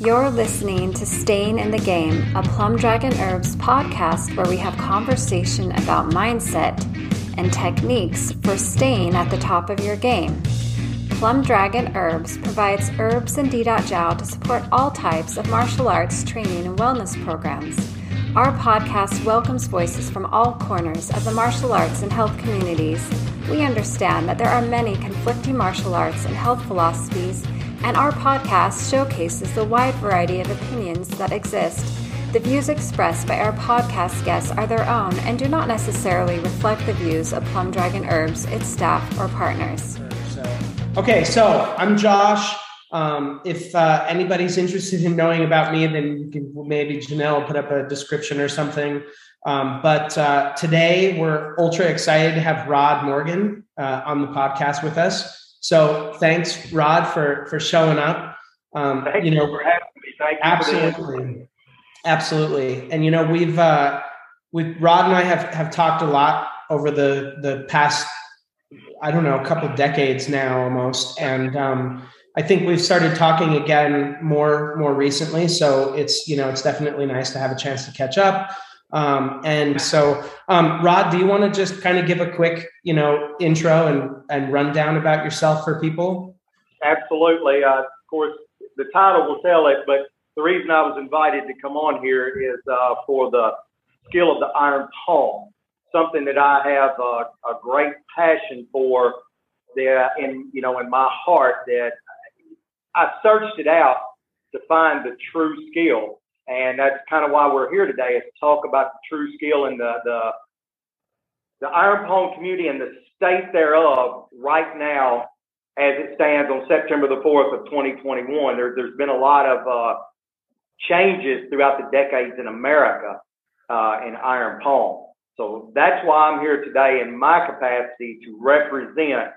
You're listening to Staying in the Game, a Plum Dragon Herbs podcast where we have conversation about mindset and techniques for staying at the top of your game. Plum Dragon Herbs provides herbs and D.Jow to support all types of martial arts training and wellness programs. Our podcast welcomes voices from all corners of the martial arts and health communities. We understand that there are many conflicting martial arts and health philosophies and our podcast showcases the wide variety of opinions that exist. The views expressed by our podcast guests are their own and do not necessarily reflect the views of Plum Dragon Herbs, its staff, or partners. Okay, so I'm Josh. Um, if uh, anybody's interested in knowing about me, then you can maybe Janelle put up a description or something. Um, but uh, today we're ultra excited to have Rod Morgan uh, on the podcast with us. So thanks, Rod, for for showing up. Um, Thank you know, for having me. Thank absolutely, absolutely. And you know, we've uh, we Rod and I have have talked a lot over the the past I don't know a couple decades now almost, and um, I think we've started talking again more more recently. So it's you know it's definitely nice to have a chance to catch up. Um, and so, um, Rod, do you want to just kind of give a quick, you know, intro and, and rundown about yourself for people? Absolutely. Uh, of course, the title will tell it, but the reason I was invited to come on here is uh, for the skill of the iron palm, something that I have a, a great passion for. There, in you know, in my heart, that I searched it out to find the true skill and that's kind of why we're here today is to talk about the true skill and the the the iron palm community and the state thereof right now as it stands on September the 4th of 2021. There, has been a lot of uh, changes throughout the decades in America uh, in iron palm. So that's why I'm here today in my capacity to represent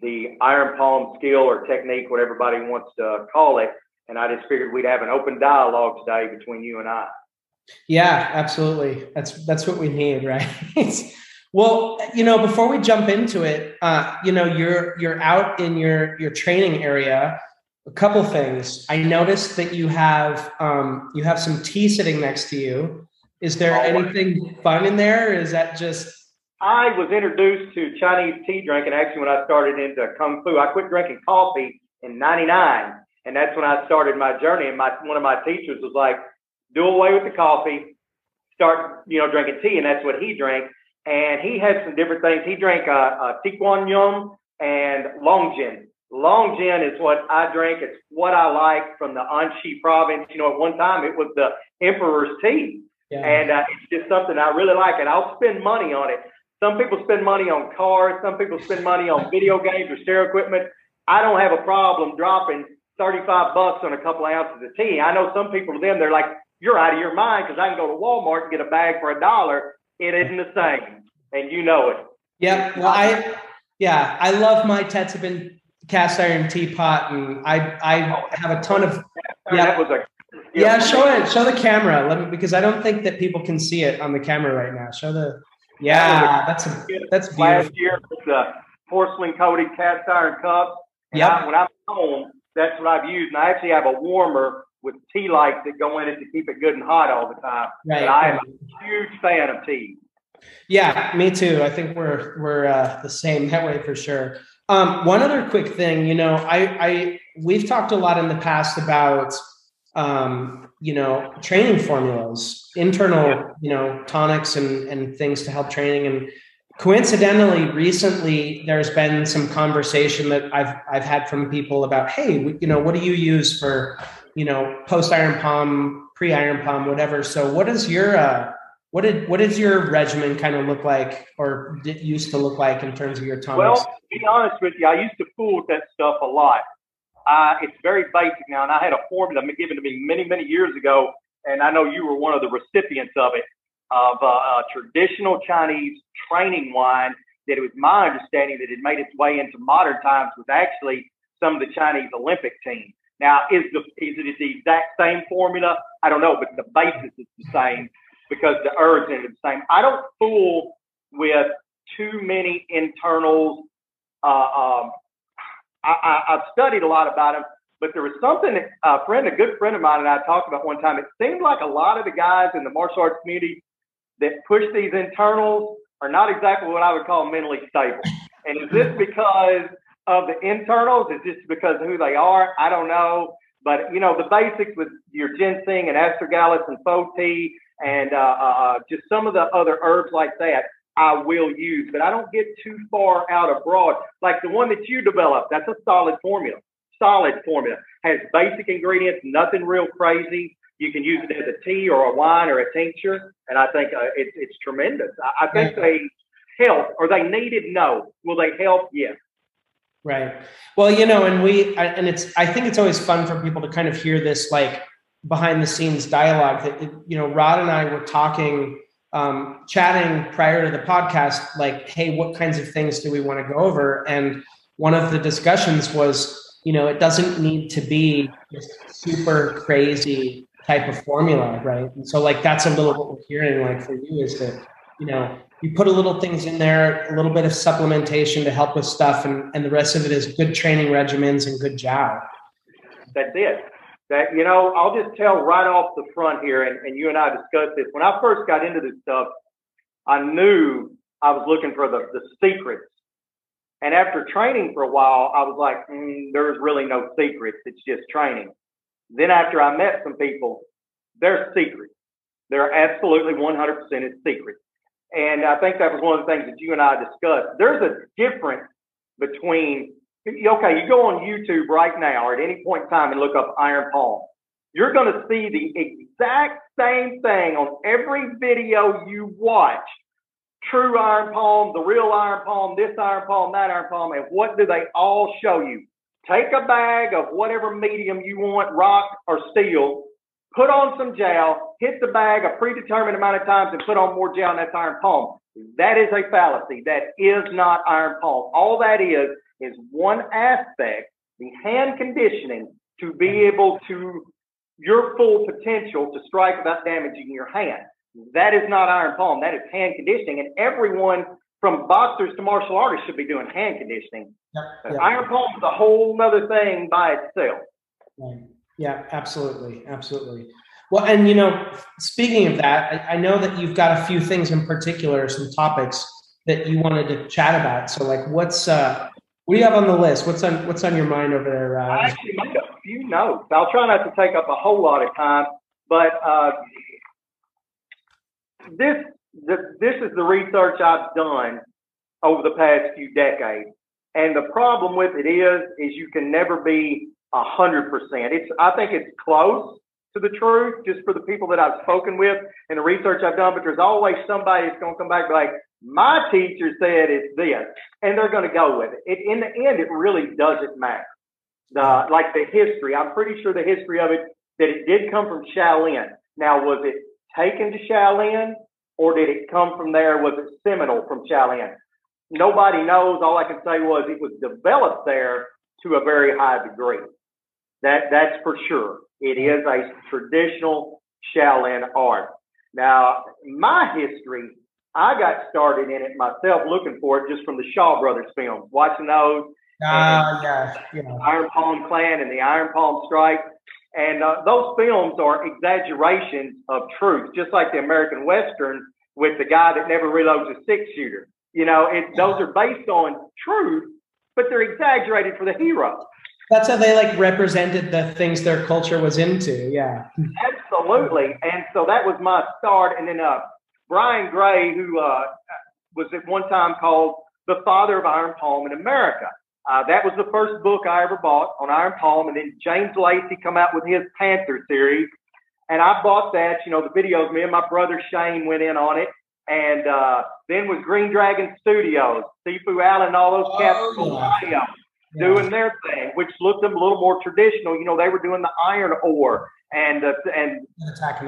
the iron palm skill or technique, what everybody wants to call it, and I just figured we'd have an open dialogue today between you and I. Yeah, absolutely. That's that's what we need, right? well, you know, before we jump into it, uh, you know, you're you're out in your your training area. A couple things. I noticed that you have um, you have some tea sitting next to you. Is there oh, anything fun in there? is that just I was introduced to Chinese tea drinking actually when I started into Kung Fu. I quit drinking coffee in 99 and that's when I started my journey. And my one of my teachers was like, do away with the coffee, start, you know, drinking tea. And that's what he drank. And he had some different things. He drank uh, uh, Tie Guan Yin and Long Jing. Long Jing is what I drink. It's what I like from the Anxi province. You know, at one time it was the emperor's tea. Yeah. And uh, it's just something I really like. And I'll spend money on it. Some people spend money on cars. Some people spend money on video games or stereo equipment. I don't have a problem dropping 35 bucks on a couple of ounces of tea. I know some people to them, they're like, you're out of your mind because I can go to Walmart and get a bag for a dollar. It isn't the same. And you know it. Yep. Well, I, yeah, I love my Tetsubin cast iron teapot and I, I have a ton of, yeah. That was a, yeah, show it, show the camera. Let me, because I don't think that people can see it on the camera right now. Show the, yeah, that's a, that's beautiful. Last year, the porcelain coated cast iron cup. Yeah. When I'm home, that's what I've used. And I actually have a warmer with tea lights that go in it to keep it good and hot all the time. Right. But I am a huge fan of tea. Yeah, me too. I think we're we're uh, the same that way for sure. Um, one other quick thing, you know, I, I we've talked a lot in the past about um, you know training formulas, internal you know tonics and and things to help training and coincidentally recently there's been some conversation that i've i've had from people about hey you know what do you use for you know post iron palm pre iron palm whatever. So what is your uh what did what does your regimen kind of look like or did used to look like in terms of your tonics well to be honest with you i used to fool with that stuff a lot. Uh, it's very basic now and i had a formula given to me many many years ago and i know you were one of the recipients of it of uh, a traditional Chinese training wine that it was my understanding that it made its way into modern times was actually some of the Chinese Olympic team. Now, is the is it the exact same formula? I don't know, but the basis is the same because the herbs are the same. I don't fool with too many internals. Uh, um, I, I've studied a lot about them, But there was something a friend, a good friend of mine, and I talked about one time. It seemed like a lot of the guys in the martial arts community that push these internals are not exactly what I would call mentally stable. And is this because of the internals? Is this because of who they are? I don't know. But you know the basics with your ginseng and astragalus and fo-ti and uh, uh, uh, just some of the other herbs like that. I will use, but I don't get too far out abroad. Like the one that you developed, that's a solid formula. Solid formula has basic ingredients, nothing real crazy. You can use it as a tea or a wine or a tincture, and I think uh, it's it's tremendous. I, I think they help. Are they needed? No. Will they help? Yes. Right. Well, you know, and we and it's I think it's always fun for people to kind of hear this like behind the scenes dialogue that you know Rod and I were talking um, chatting prior to the podcast, like, hey, what kinds of things do we want to go over? And one of the discussions was, you know, it doesn't need to be this super crazy type of formula, right? And so, like, that's a little what we're hearing, like, for you is that, you know, you put a little things in there, a little bit of supplementation to help with stuff, and, and the rest of it is good training regimens and good job. That's it that, you know, I'll just tell right off the front here, and, and you and I discussed this. When I first got into this stuff, I knew I was looking for the, the secrets. And after training for a while, I was like, mm, there's really no secrets. It's just training. Then after I met some people, there's secret. They're absolutely 100% is secrets. And I think that was one of the things that you and I discussed. There's a difference between okay, you go on YouTube right now or at any point in time and look up iron palm. You're going to see the exact same thing on every video you watch. True iron palm, the real iron palm, this iron palm, that iron palm, and what do they all show you? Take a bag of whatever medium you want, rock or steel, put on some gel, hit the bag a predetermined amount of times, and put on more gel, and that's iron palm. That is a fallacy. That is not iron palm. All that is is one aspect, the hand conditioning, to be able to your full potential to strike without damaging your hand. That is not iron palm. That is hand conditioning. And everyone from boxers to martial artists should be doing hand conditioning. Yep, yep. Iron palm is a whole other thing by itself. Right. Yeah, absolutely. Absolutely. Well, and you know, speaking of that, I, I know that you've got a few things in particular, some topics that you wanted to chat about. So, like, what's uh, what do you have on the list? What's on What's on your mind over there? Uh, I actually made a few notes. I'll try not to take up a whole lot of time, but uh, this the, this is the research I've done over the past few decades, and the problem with it is is you can never be a hundred percent. It's I think it's close to the truth just for the people that I've spoken with and the research I've done, but there's always somebody that's going to come back like, my teacher said it's this, and they're going to go with it. it. In the end, it really doesn't matter. The, like the history, I'm pretty sure the history of it, that it did come from Shaolin. Now, was it taken to Shaolin or did it come from there? Was it seminal from Shaolin? Nobody knows. All I can say was it was developed there to a very high degree. That, that's for sure. It is a traditional Shaolin art. Now, my history I got started in it myself, looking for it just from the Shaw Brothers films, watching those. Ah, uh, yeah, yeah. Iron Palm Clan and the Iron Palm Strike. And uh, those films are exaggerations of truth, just like the American Western with the guy that never reloads a six shooter. You know, it, those are based on truth, but they're exaggerated for the hero. That's how they like represented the things their culture was into. Yeah. Absolutely. And so that was my start. And then uh, Brian Gray, who uh, was at one time called the father of Iron Palm in America. Uh, that was the first book I ever bought on Iron Palm. And then James Lacey come out with his Panther series. And I bought that, you know, the videos, me and my brother Shane went in on it. And uh, then with Green Dragon Studios, Sifu Allen and all those cats oh, yeah. doing their thing, which looked a little more traditional. You know, they were doing the iron ore and uh, and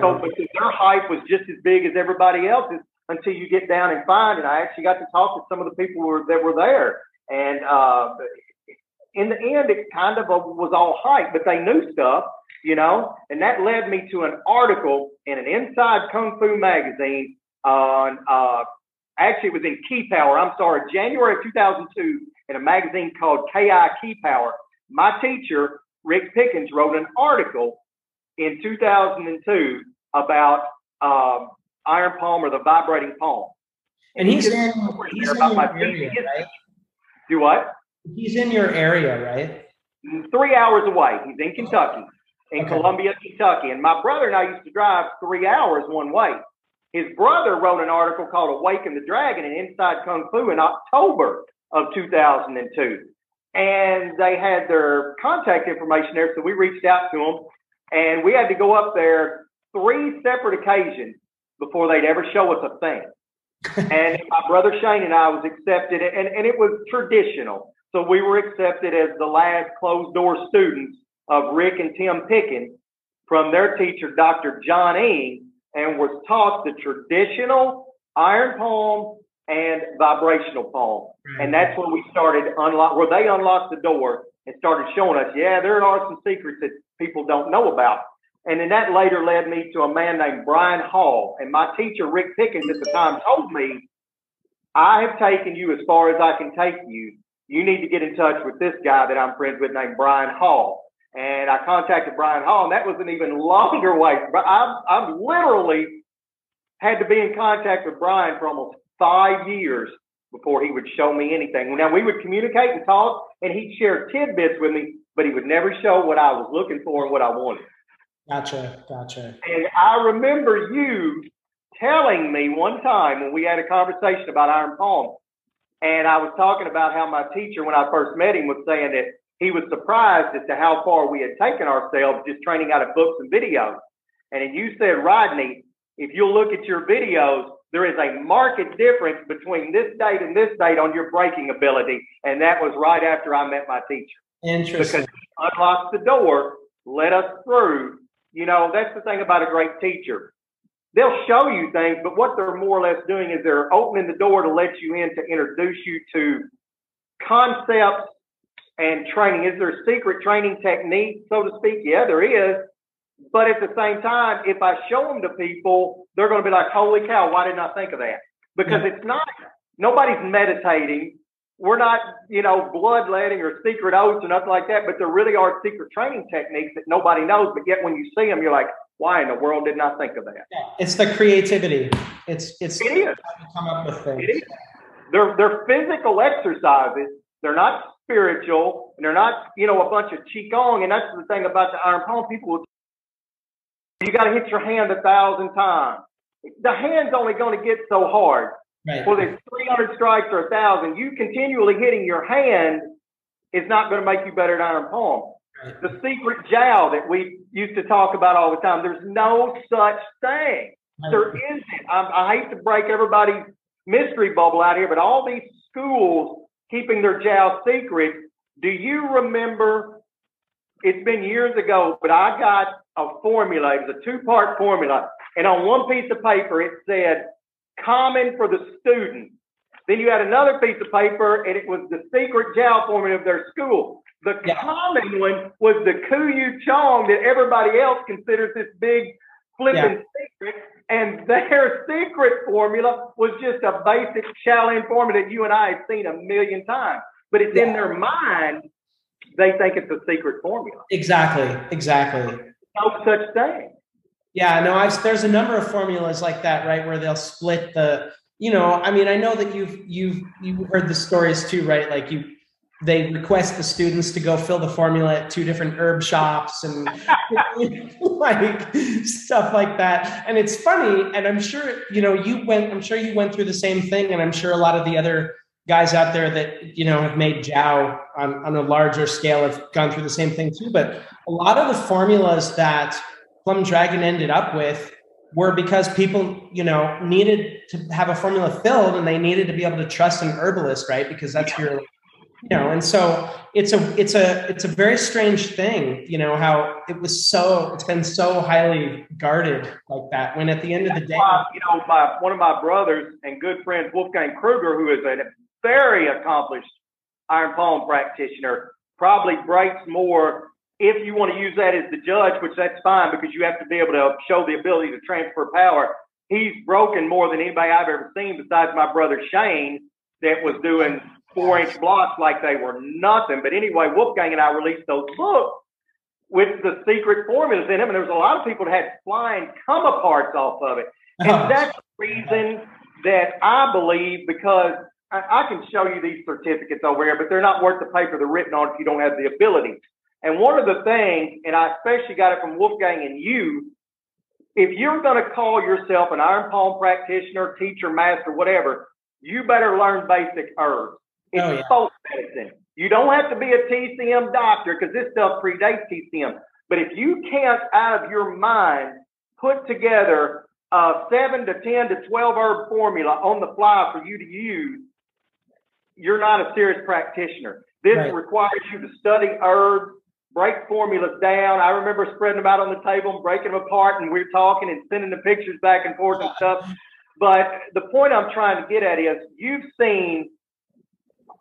so their hype was just as big as everybody else's until you get down and find. And I actually got to talk to some of the people who were, that were there, and uh, in the end, it kind of was all hype, but they knew stuff, you know. And that led me to an article in an Inside Kung Fu magazine on. Uh, actually, it was in Key Power. I'm sorry, January of 2002, in a magazine called Ki Key Power. My teacher Rick Pickens wrote an article in 2002 about um, iron palm or the vibrating palm. And he's in, he's in your area, right? Do what? He's in your area, right? Three hours away. He's in Kentucky, in okay. Columbia, Kentucky. And my brother and I used to drive three hours one way. His brother wrote an article called Awaken the Dragon and Inside Kung Fu in October of 2002. And they had their contact information there, so we reached out to them. And we had to go up there three separate occasions before they'd ever show us a thing. And my brother Shane and I was accepted, and, and it was traditional. So we were accepted as the last closed door students of Rick and Tim Pickens from their teacher, Dr. John Ing, and was taught the traditional iron palm and vibrational palm. And that's when we started unlock where they unlocked the door and started showing us, yeah, there are some secrets that people don't know about. And then that later led me to a man named Brian Hall. And my teacher, Rick Pickens, at the time told me, I have taken you as far as I can take you. You need to get in touch with this guy that I'm friends with named Brian Hall. And I contacted Brian Hall, and that was an even longer wait. But I've, I've literally had to be in contact with Brian for almost five years before he would show me anything. Now we would communicate and talk, and he'd share tidbits with me, but he would never show what I was looking for and what I wanted. Gotcha, gotcha. And I remember you telling me one time when we had a conversation about Iron Palm, and I was talking about how my teacher, when I first met him, was saying that he was surprised as to how far we had taken ourselves just training out of books and videos. And you said, Rodney, if you look at your videos, there is a marked difference between this date and this date on your breaking ability. And that was right after I met my teacher. Interesting. Because he unlocked the door, let us through. You know, that's the thing about a great teacher. They'll show you things, but what they're more or less doing is they're opening the door to let you in to introduce you to concepts and training. Is there a secret training technique, so to speak? Yeah, there is. But at the same time, if I show them to people, they're going to be like, holy cow, why didn't I think of that? Because it's not, nobody's meditating. We're not, you know, bloodletting or secret oaths or nothing like that, but there really are secret training techniques that nobody knows. But yet when you see them, you're like, why in the world didn't I think of that? Yeah, it's the creativity. It's, it's, it is. come up with things. It is. They're, they're physical exercises. They're not spiritual and they're not, you know, a bunch of qigong. And that's the thing about the iron palm. People will you got to hit your hand a thousand times. The hand's only going to get so hard. Right. Whether it's 300 strikes or a thousand, you continually hitting your hand is not going to make you better at iron palm. Right. The secret jow that we used to talk about all the time, there's no such thing. Right. There isn't. I, I hate to break everybody's mystery bubble out here, but all these schools keeping their jow secret. Do you remember? It's been years ago, but I got a formula. It was a two part formula. And on one piece of paper, it said common for the student. Then you had another piece of paper and it was the secret jow formula of their school. The yeah. common one was the Kuyu Chong that everybody else considers this big flipping yeah. secret. And their secret formula was just a basic Shaolin formula that you and I have seen a million times. But it's yeah. in their mind, they think it's a secret formula. Exactly, exactly no such thing. Yeah, no, I've, there's a number of formulas like that, right, where they'll split the, you know, I mean, I know that you've you've you've heard the stories too, right? Like you, they request the students to go fill the formula at two different herb shops and like stuff like that. And it's funny, and I'm sure you know you went. I'm sure you went through the same thing, and I'm sure a lot of the other guys out there that you know have made Jow on, on a larger scale have gone through the same thing too. But a lot of the formulas that Plum Dragon ended up with were because people, you know, needed to have a formula filled and they needed to be able to trust an herbalist, right? Because that's yeah. your you know, and so it's a it's a it's a very strange thing, you know, how it was so it's been so highly guarded like that. When at the end of the day, why, you know, my one of my brothers and good friends, Wolfgang Kruger, who is a very accomplished iron palm practitioner, probably breaks more if you want to use that as the judge, which that's fine because you have to be able to show the ability to transfer power. He's broken more than anybody I've ever seen besides my brother Shane that was doing four inch blocks like they were nothing. But anyway, Wolfgang and I released those books with the secret formulas in them. And there was a lot of people that had flying come aparts off of it. And Oh. that's the reason that I believe because I, I can show you these certificates over here, but they're not worth the paper they're written on if you don't have the ability. And one of the things, and I especially got it from Wolfgang and you, if you're going to call yourself an iron palm practitioner, teacher, master, whatever, you better learn basic herbs. It's Oh, yeah. folk medicine. You don't have to be a TCM doctor because this stuff predates TCM. But if you can't, out of your mind, put together a seven to 10 to 12 herb formula on the fly for you to use, you're not a serious practitioner. This Right. requires you to study herbs, break formulas down. I remember spreading them out on the table and breaking them apart, and we are talking and sending the pictures back and forth and stuff. But the point I'm trying to get at is you've seen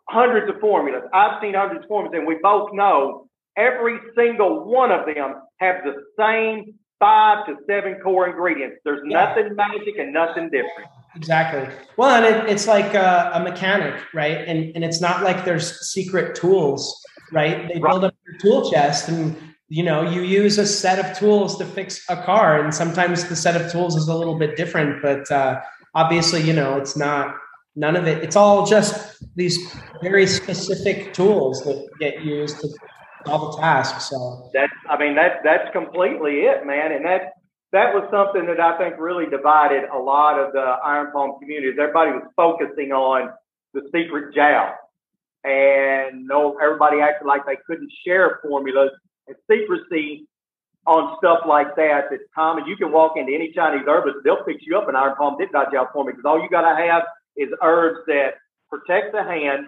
hundreds of formulas. I've seen hundreds of formulas, and we both know every single one of them have the same five to seven core ingredients. There's Yeah. nothing magic and nothing different. Exactly. Well, and it, it's like a, a mechanic, right? And and it's not like there's secret tools, right? They build up your tool chest, and you know you use a set of tools to fix a car, and sometimes the set of tools is a little bit different, but uh, obviously, you know, it's not none of it. It's all just these very specific tools that get used to solve the task. So That's, I mean, that that's completely it, man. And that that was something that I think really divided a lot of the Iron Palm communities. Everybody was focusing on the secret jow, and no, everybody acted like they couldn't share formulas and secrecy on stuff like that. That and you can walk into any Chinese herbalist, they'll fix you up an Iron Palm Dit Da Jow formula because all you got to have is herbs that protect the hand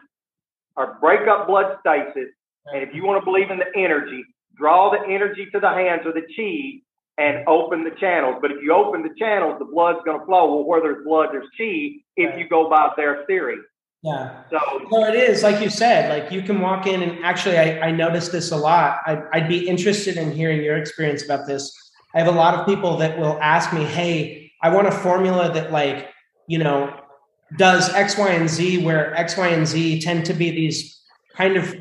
or break up blood stasis and if you want to believe in the energy, draw the energy to the hands or the chi and open the channels. But if you open the channels, the blood's going to flow. Well, where there's blood, there's chi if you go by their theory. Yeah. So, No, it is like you said. Like you can walk in, and actually, I, I noticed this a lot. I, I'd be interested in hearing your experience about this. I have a lot of people that will ask me, "Hey, I want a formula that, like, you know, does X, Y, and Z, where X, Y, and Z tend to be these kind of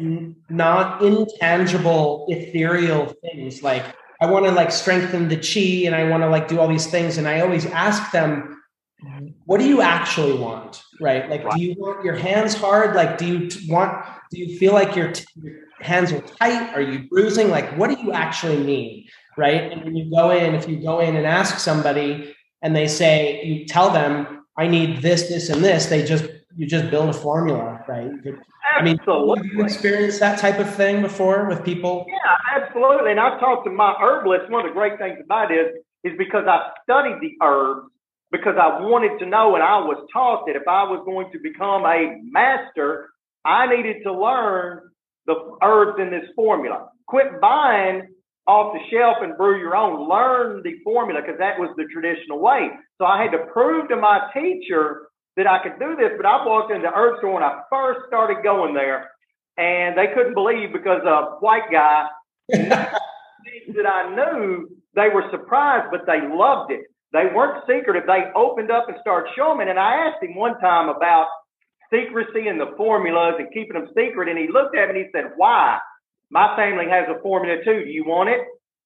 not intangible, ethereal things. Like, I want to like strengthen the chi, and I want to like do all these things. And I always ask them, what do you actually want right? Like do you want your hands hard? Like do you want do you feel like your, t- your hands are tight? Are you bruising? Like what do you actually need right? And when you go in if you go in and ask somebody and they say you tell them i need this this and this they just you just build a formula right? I mean have you experienced that type of thing before with people? Yeah, absolutely. And I've talked to my herbalist. One of the great things about it is, is because I studied the herbs because I wanted to know and I was taught that if I was going to become a master, I needed to learn the herbs in this formula. Quit buying off the shelf and brew your own. Learn the formula because that was the traditional way. So I had to prove to my teacher that I could do this. But I walked into the herb store when I first started going there and they couldn't believe because a white guy that I knew, they were surprised, but they loved it. They weren't secretive. They opened up and started showing. And I asked him one time about secrecy and the formulas and keeping them secret. And he looked at me and he said, Why? My family has a formula too. Do you want it?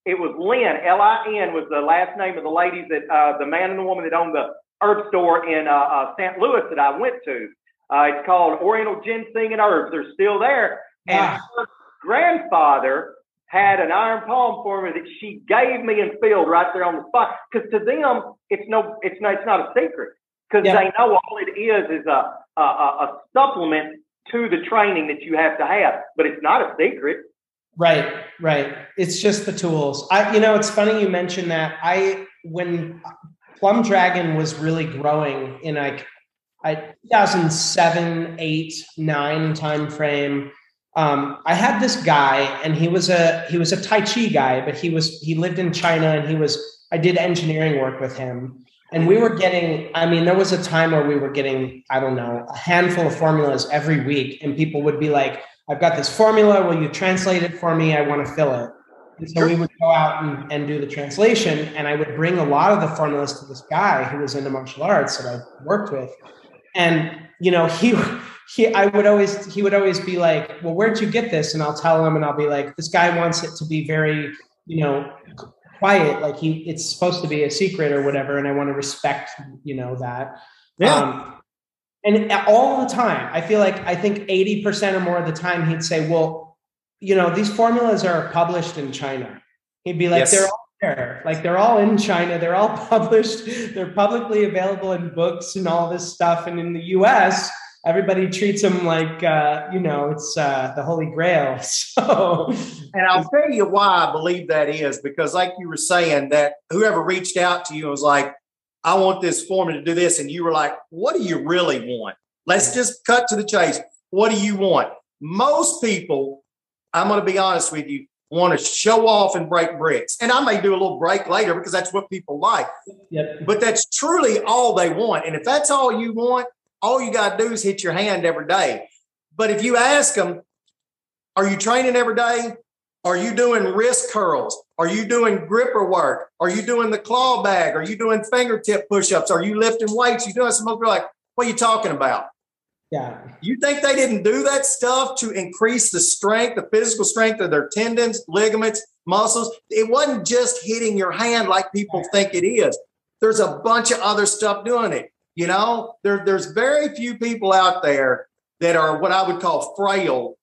It was Lynn, L I N was the last name of the ladies that, uh, the man and the woman that owned the herb store in uh, uh, St. Louis that I went to. Uh, it's called Oriental Ginseng and Herbs. They're still there. And Yeah. her grandfather had an iron palm for me that she gave me and filled right there on the spot. Because to them, it's no, it's not, it's not a secret. Because Yeah. they know all it is is a, a, a supplement to the training that you have to have. But it's not a secret. Right, right. It's just the tools. I, you know, it's funny you mentioned that. I when Plum Dragon was really growing in like I 2007, 8, 9 time frame. Um, I had this guy, and he was a he was a Tai Chi guy, but he was he lived in China, and he was I did engineering work with him, and we were getting. I mean, there was a time where we were getting I don't know a handful of formulas every week, and people would be like, I've got this formula. Will you translate it for me? I want to fill it. And so we would go out and, and do the translation, and I would bring a lot of the formulas to this guy who was into martial arts that I worked with. And you know, he he I would always he would always be like, Well, where'd you get this? And I'll tell him and I'll be like, This guy wants it to be very you know, quiet, like he, it's supposed to be a secret or whatever, and I want to respect, you know, that. Yeah. Um, and all the time, I feel like I think 80% or more of the time he'd say, well, you know, these formulas are published in China. He'd be like, Yes. they're all there. Like they're all in China. They're all published. They're publicly available in books and all this stuff. And in the US, everybody treats them like, uh, you know, it's uh, the Holy Grail. So, And I'll tell you why I believe that is because, like you were saying, that whoever reached out to you was like, I want this formula to do this. And you were like, what do you really want? Let's just cut to the chase. What do you want? Most people, I'm going to be honest with you, want to show off and break bricks. And I may do a little break later because that's what people like. yep. But that's truly all they want. And if that's all you want, all you got to do is hit your hand every day. But if you ask them, are you training every day? Are you doing wrist curls? Are you doing gripper work? Are you doing the claw bag? Are you doing fingertip push-ups? Are you lifting weights? You doing some other like, what are you talking about? Yeah. You think they didn't do that stuff to increase the strength, the physical strength of their tendons, ligaments, muscles? It wasn't just hitting your hand like people think it is. There's a bunch of other stuff doing it. You know, there, there's very few people out there that are what I would call frail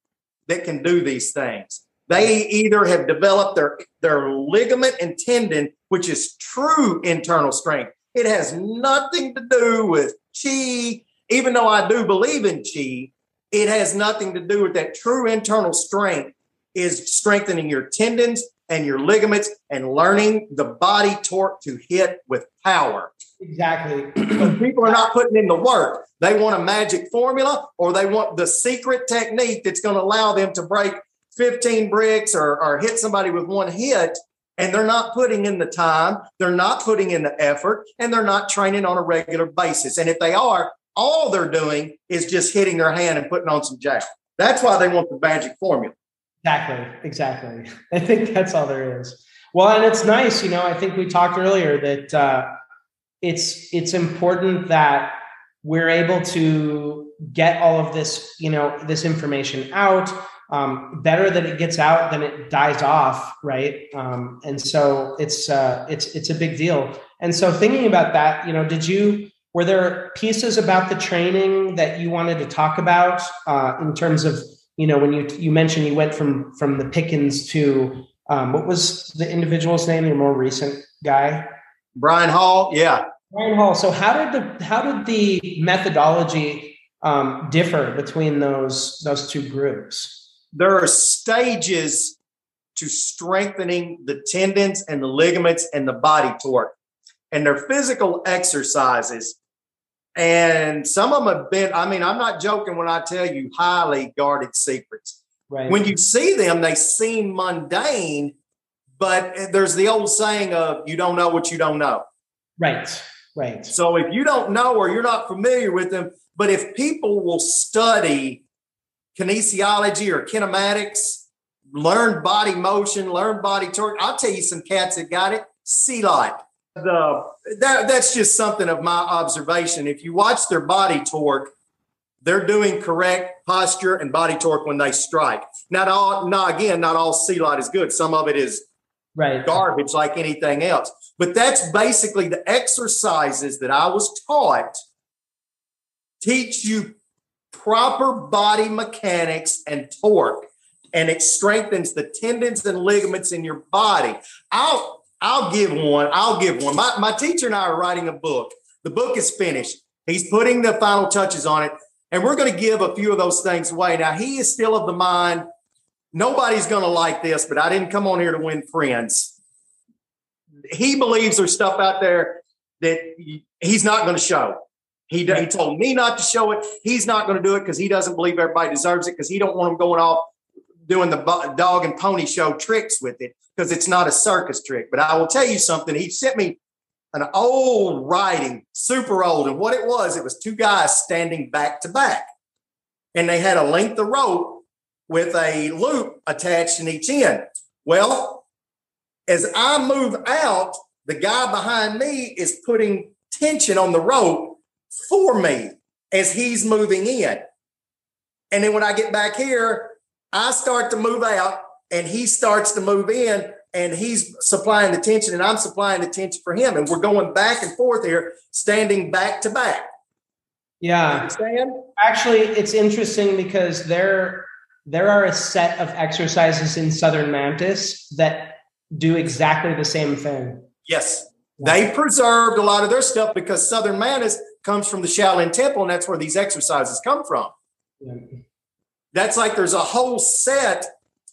that can do these things. They either have developed their, their ligament and tendon, which is true internal strength. It has nothing to do with chi, even though I do believe in chi, it has nothing to do with that true internal strength is strengthening your tendons and your ligaments and learning the body torque to hit with power. Exactly. But people are not putting in the work. They want a magic formula or they want the secret technique that's going to allow them to break 15 bricks or, or hit somebody with one hit. And they're not putting in the time, they're not putting in the effort, and they're not training on a regular basis. And if they are, all they're doing is just hitting their hand and putting on some jack. That's why they want the magic formula. Exactly. Exactly. I think that's all there is. Well, and it's nice, you know. I think we talked earlier that uh, it's it's important that we're able to get all of this, you know, this information out. Um, better that it gets out than it dies off, right? Um, and so it's uh, it's it's a big deal. And so thinking about that, you know, did you were there pieces about the training that you wanted to talk about uh, in terms of you know when you you mentioned you went from from the Pickens to um, what was the individual's name, your more recent guy? Brian Hall, yeah. Brian Hall. So how did the how did the methodology um, differ between those those two groups? There are stages to strengthening the tendons and the ligaments and the body torque. And they're physical exercises. And some of them have been, I mean, I'm not joking when I tell you highly guarded secrets. Right. When you see them, they seem mundane, but there's the old saying of you don't know what you don't know. right. Right. So if you don't know or you're not familiar with them, but if people will study kinesiology or kinematics, learn body motion, learn body torque, I'll tell you some cats that got it. Silat. The that, that's just something of my observation. If you watch their body torque, they're doing correct posture and body torque when they strike. Not all, now again, not all silat is good. Some of it is Right. garbage like anything else. But that's basically the exercises that I was taught teach you proper body mechanics and torque and it strengthens the tendons and ligaments in your body. I'll I'll give one. I'll give one. My, my teacher and I are writing a book. The book is finished. He's putting the final touches on it. And we're going to give a few of those things away. Now, he is still of the mind nobody's going to like this, but I didn't come on here to win friends. He believes there's stuff out there that he's not going to show. He, he told me not to show it. He's not going to do it because he doesn't believe everybody deserves it because he don't want them going off doing the dog and pony show tricks with it because it's not a circus trick. But I will tell you something. He sent me an old writing, super old. And what it was, it was two guys standing back to back. And they had a length of rope with a loop attached in each end. Well, as I move out, the guy behind me is putting tension on the rope for me as he's moving in. And then when I get back here, I start to move out and he starts to move in. and he's supplying the tension and I'm supplying the tension for him. And we're going back and forth here, standing back to back. Yeah. Actually, it's interesting because there there are a set of exercises in Southern Mantis that do exactly the same thing. Yes. They preserved a lot of their stuff because Southern Mantis comes from the Shaolin Temple, and that's where these exercises come from. Yeah. That's like there's a whole set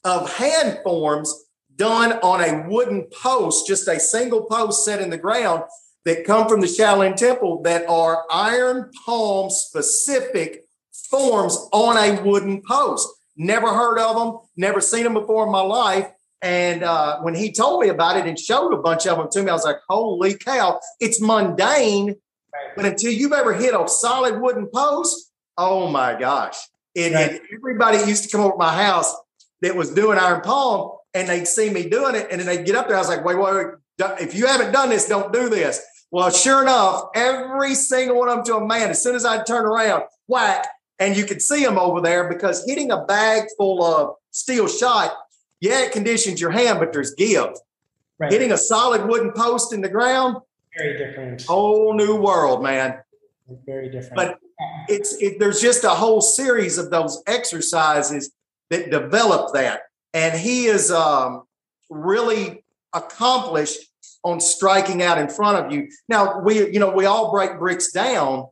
of hand forms done on a wooden post, just a single post set in the ground that come from the Shaolin Temple that are iron palm specific forms on a wooden post. Never heard of them, never seen them before in my life. And uh, when he told me about it and showed a bunch of them to me, I was like, holy cow, it's mundane. But until you've ever hit a solid wooden post, oh my gosh. And, Right. and everybody used to come over to my house that was doing iron palm and they'd see me doing it. And then they'd get up there. I was like, wait, wait, wait. If you haven't done this, don't do this. Well, sure enough, every single one of them to a man, as soon as I'd turn around, whack, and you could see them over there because hitting a bag full of steel shot, yeah, it conditions your hand, but there's give. Right. Hitting a solid wooden post in the ground, very different. whole new world, man. Very different. But it's it, there's just a whole series of those exercises that develop that, and he is um, really accomplished on striking out in front of you. Now we you know we all break bricks down,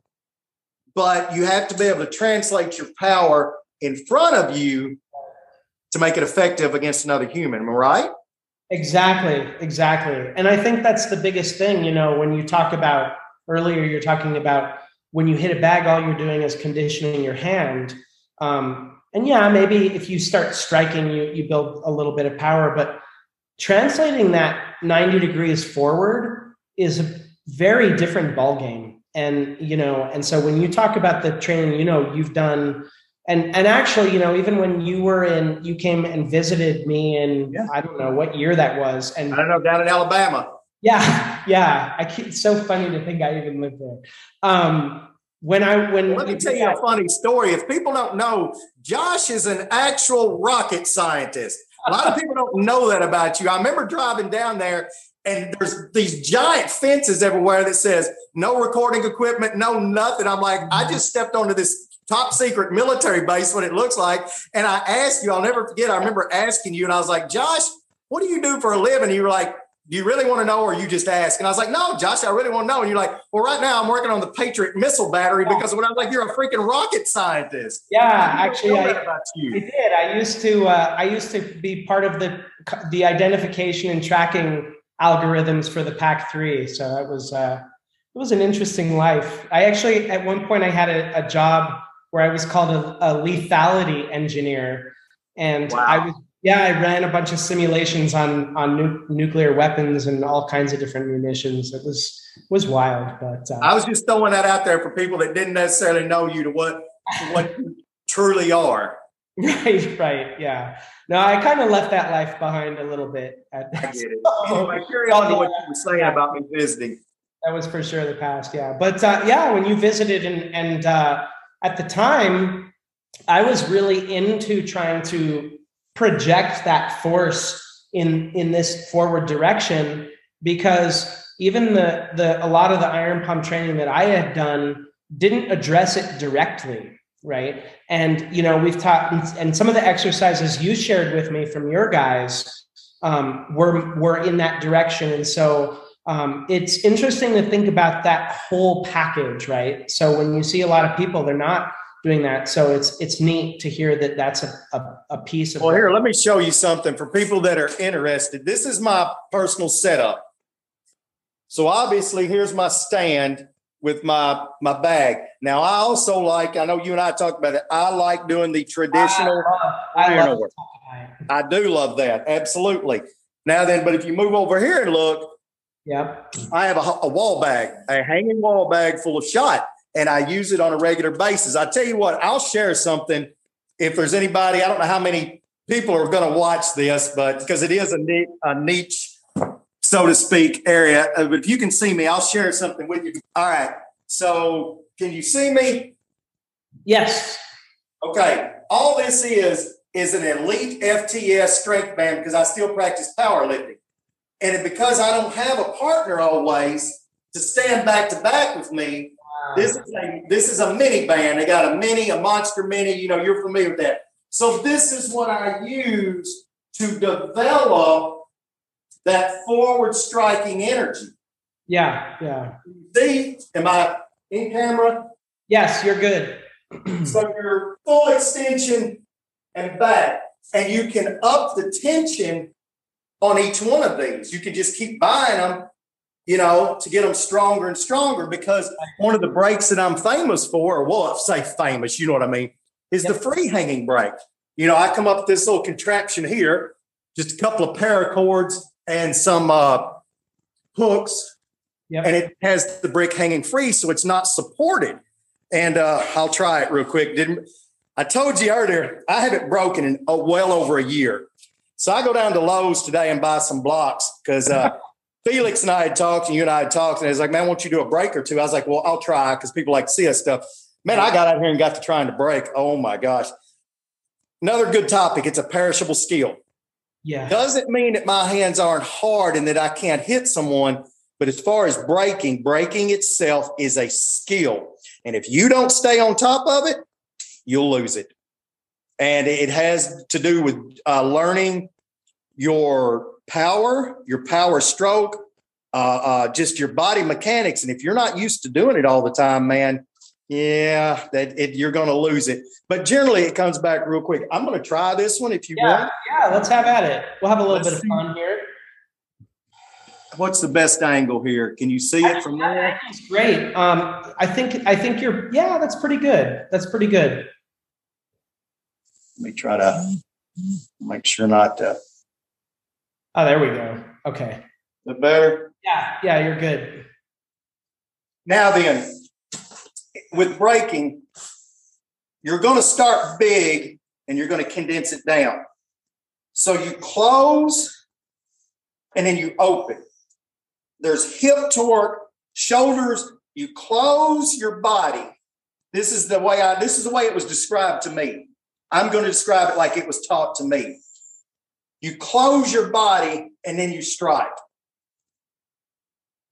but you have to be able to translate your power in front of you to make it effective against another human. Right? Exactly, exactly. And I think that's the biggest thing, you know, when you talk about earlier, you're talking about when you hit a bag, all you're doing is conditioning your hand. Um, and yeah, maybe if you start striking, you, you build a little bit of power, but translating that 90 degrees forward is a very different ball game. And, you know, and so when you talk about the training, you know, you've done and and actually you know even when you were in you came and visited me in Yeah. i don't know what year that was and I don't know down in Alabama. yeah yeah i it's so funny to think i even lived there um when i when Let me tell you a funny story. If people don't know, Josh is an actual rocket scientist. A lot of people don't know that about you. I remember driving down there and there's these giant fences everywhere that says no recording equipment, no nothing. I'm like, I just stepped onto this top secret military base, what it looks like. And I asked you, I'll never forget, I remember asking you, and I was like, Josh, what do you do for a living? And you were like, do you really want to know or you just ask? And I was like, no, Josh, I really want to know. And you're like, well, right now I'm working on the Patriot missile battery because when I was like, you're a freaking rocket scientist. yeah actually I, I did i used to uh, i used to be part of the the identification and tracking algorithms for the pac 3 so that was uh it was an interesting life i actually at one point i had a, a job where i was called a, a lethality engineer and Wow. i was yeah i ran a bunch of simulations on on nu- nuclear weapons and all kinds of different munitions it was was wild but uh, I was just throwing that out there for people that didn't necessarily know you to what to what you truly are. right right yeah no i kind of left that life behind a little bit at I get it. Carry on what you were saying about me visiting. that was for sure the past yeah but uh, yeah when you visited and and uh, at the time i was really into trying to project that force in in this forward direction because even the the a lot of the iron palm training that i had done didn't address it directly right and you know we've taught and some of the exercises you shared with me from your guys um, were were in that direction and so um, it's interesting to think about that whole package, right? So when you see a lot of people, they're not doing that. So it's it's neat to hear that that's a, a, a piece of Well, here, let me show you something for people that are interested. This is my personal setup. So obviously, here's my stand with my my bag. Now, I also like. I know you and I talked about it. I like doing the traditional I love ore. I do love that. Absolutely. Now then, but if you move over here and look, yeah, I have a, a wall bag, a hanging wall bag full of shot, and I use it on a regular basis. I tell you what, I'll share something. If there's anybody, I don't know how many people are going to watch this, but because it is a, neat, a niche, so to speak, area. Uh, But if you can see me, I'll share something with you. All right. So can you see me? Yes. Okay. All this is is an elite FTS strength band because I still practice powerlifting. And because I don't have a partner always to stand back to back with me, this is a this is a mini band. They got a mini, a monster mini. You know, you're familiar with that. So this is what I use to develop that forward striking energy. Yeah, yeah. See, am I in camera? Yes, you're good. so you're full extension and back, and you can up the tension on each one of these. You can just keep buying them, you know, to get them stronger and stronger. Because one of the breaks that I'm famous for, or well, say famous, you know what I mean, is yep. the free hanging break. You know, I come up with this little contraption here, just a couple of paracords and some uh, hooks, yep. and it has the brick hanging free, so it's not supported. And uh, I'll try it real quick. Didn't I told you earlier? I have it broken in uh, well over a year. So I go down to Lowe's today and buy some blocks because uh, Felix and I had talked, and you and I had talked, and he's like, "Man, won't you do a break or two? I was like, "Well, I'll try," because people like to see us stuff. Man, I got out here and got to trying to break. Oh my gosh! Another good topic. It's a perishable skill. Yeah. Doesn't mean that my hands aren't hard and that I can't hit someone. But as far as breaking, breaking itself is a skill. And if you don't stay on top of it, you'll lose it. And it has to do with uh, learning your power, your power stroke, uh, uh, just your body mechanics. And if you're not used to doing it all the time, man, yeah, that it, you're going to lose it. But generally, it comes back real quick. I'm going to try this one if you yeah, want. Yeah, let's have at it. We'll have a little let's bit of fun here. What's the best angle here? Can you see it from there? It's great. Um, I think I think you're. Yeah, that's pretty good. That's pretty good. Let me try to make sure not to. Oh, there we go. Okay. Is better? Yeah, yeah, you're good. Now then, with breaking, you're going to start big and you're going to condense it down. So you close and then you open. There's hip torque, shoulders, you close your body. This is the way I this is the way it was described to me. I'm going to describe it like it was taught to me. You close your body and then you strike.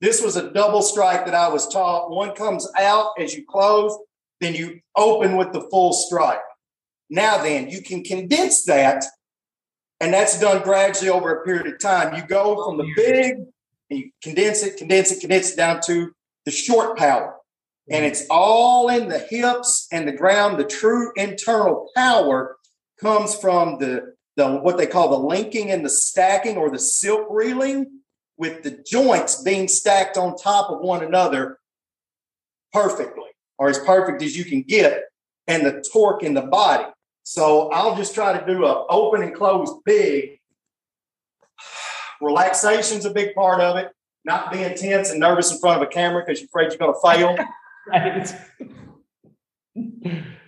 This was a double strike that I was taught. One comes out as you close, then you open with the full strike. Now, then, you can condense that, and that's done gradually over a period of time. You go from the big and you condense it, condense it, condense it down to the short power. And it's all in the hips and the ground. The true internal power comes from the, the what they call the linking and the stacking or the silk reeling with the joints being stacked on top of one another perfectly, or as perfect as you can get, and the torque in the body. So I'll just try to do a open and close big. Relaxation's a big part of it. Not being tense and nervous in front of a camera because you're afraid you're going to fail.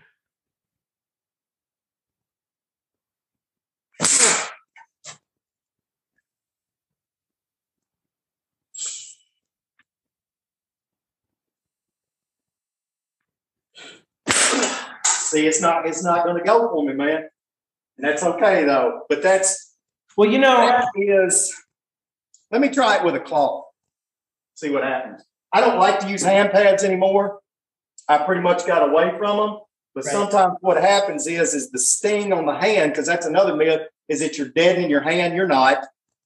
See, it's not it's not going to go for me, man, and that's okay though. But that's well, you know, that is. Let me try it with a cloth. See what happens. I don't like to use hand pads anymore. I pretty much got away from them. But right. sometimes what happens is is the sting on the hand, because that's another myth, is that you're dead in your hand. You're not.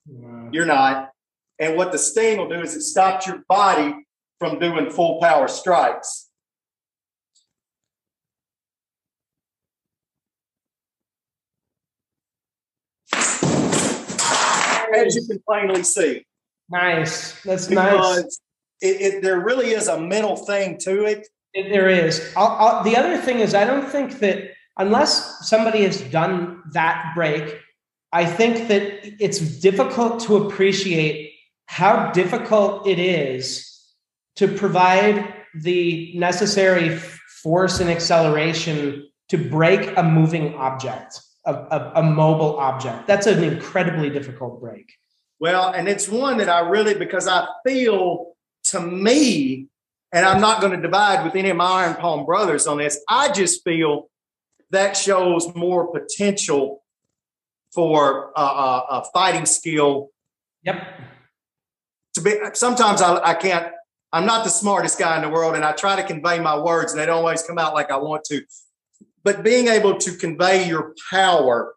Wow. You're not. And what the sting will do is it stops your body from doing full power strikes. As you can plainly see. Nice. That's because nice. It, it, there really is a mental thing to it. it there is. I'll, I'll, the other thing is, I don't think that unless somebody has done that break, I think that it's difficult to appreciate how difficult it is to provide the necessary force and acceleration to break a moving object a, a, a mobile object. That's an incredibly difficult break. Well, and it's one that I really, because I feel to me, and I'm not going to divide with any of my Iron Palm brothers on this, I just feel that shows more potential for a, fighting skill. Yep. to be sometimes I, I can't I'm not the smartest guy in the world, and I try to convey my words, and they don't always come out like I want to. But being able to convey your power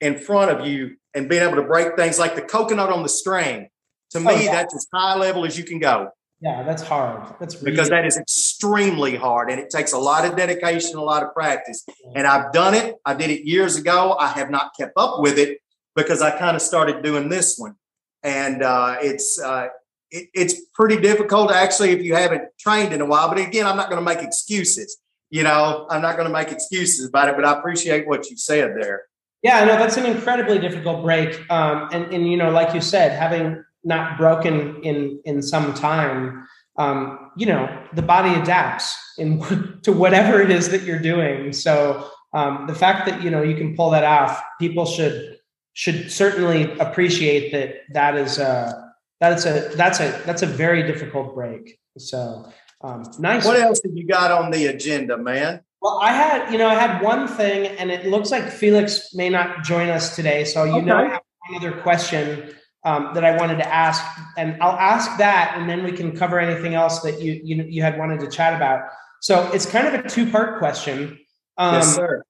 in front of you and being able to break things like the coconut on the string, to me, oh, yeah. that's as high level as you can go. Yeah, that's hard. That's really because that is extremely hard and it takes a lot of dedication, a lot of practice. And I've done it. I did it years ago. I have not kept up with it because I kind of started doing this one. And uh, it's uh, it, it's pretty difficult actually if you haven't trained in a while. But again, I'm not going to make excuses. You know, I'm not going to make excuses about it. But I appreciate what you said there. Yeah, no, that's an incredibly difficult break. Um, and and you know, like you said, having not broken in in some time, um, you know, the body adapts in to whatever it is that you're doing. So um, the fact that you know you can pull that off, people should should certainly appreciate that. That is uh, that's a that's a that's a very difficult break. So um, nice. What else have you got on the agenda, man? Well, I had you know I had one thing, and it looks like Felix may not join us today. So you okay. know I have one other question um, that I wanted to ask, and I'll ask that, and then we can cover anything else that you you you had wanted to chat about. So it's kind of a two part question. Um, yes, sir.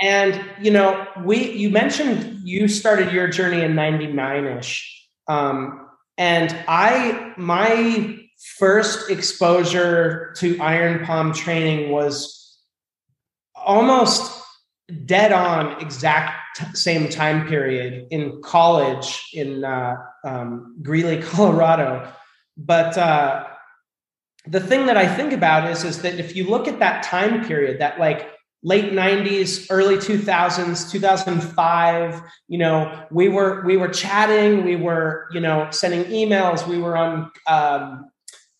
And you know, we you mentioned you started your journey in '99 ish. Um, and I, my first exposure to iron palm training was almost dead on exact same time period in college in uh, um, Greeley, Colorado. But uh, the thing that I think about is, is that if you look at that time period, that like late 90s early 2000s 2005 you know we were we were chatting we were you know sending emails we were on um,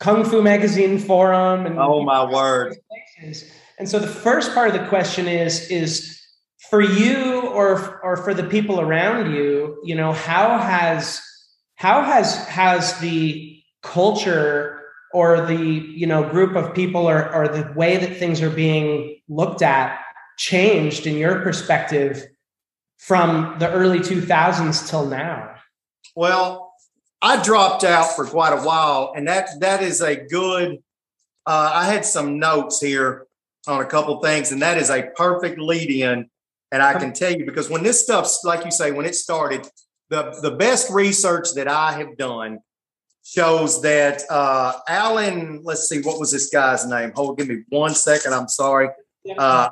kung fu magazine forum and oh my word. And so the first part of the question is is for you or or for the people around you you know how has how has has the culture or the you know group of people or, or the way that things are being looked at changed in your perspective from the early 2000s till now? Well i dropped out for quite a while and that that is a good uh, i had some notes here on a couple things and that is a perfect lead in and i can tell you because when this stuff's like you say when it started the the best research that i have done shows that uh, Alan, let's see, what was this guy's name? Hold, give me one second. I'm sorry. Uh,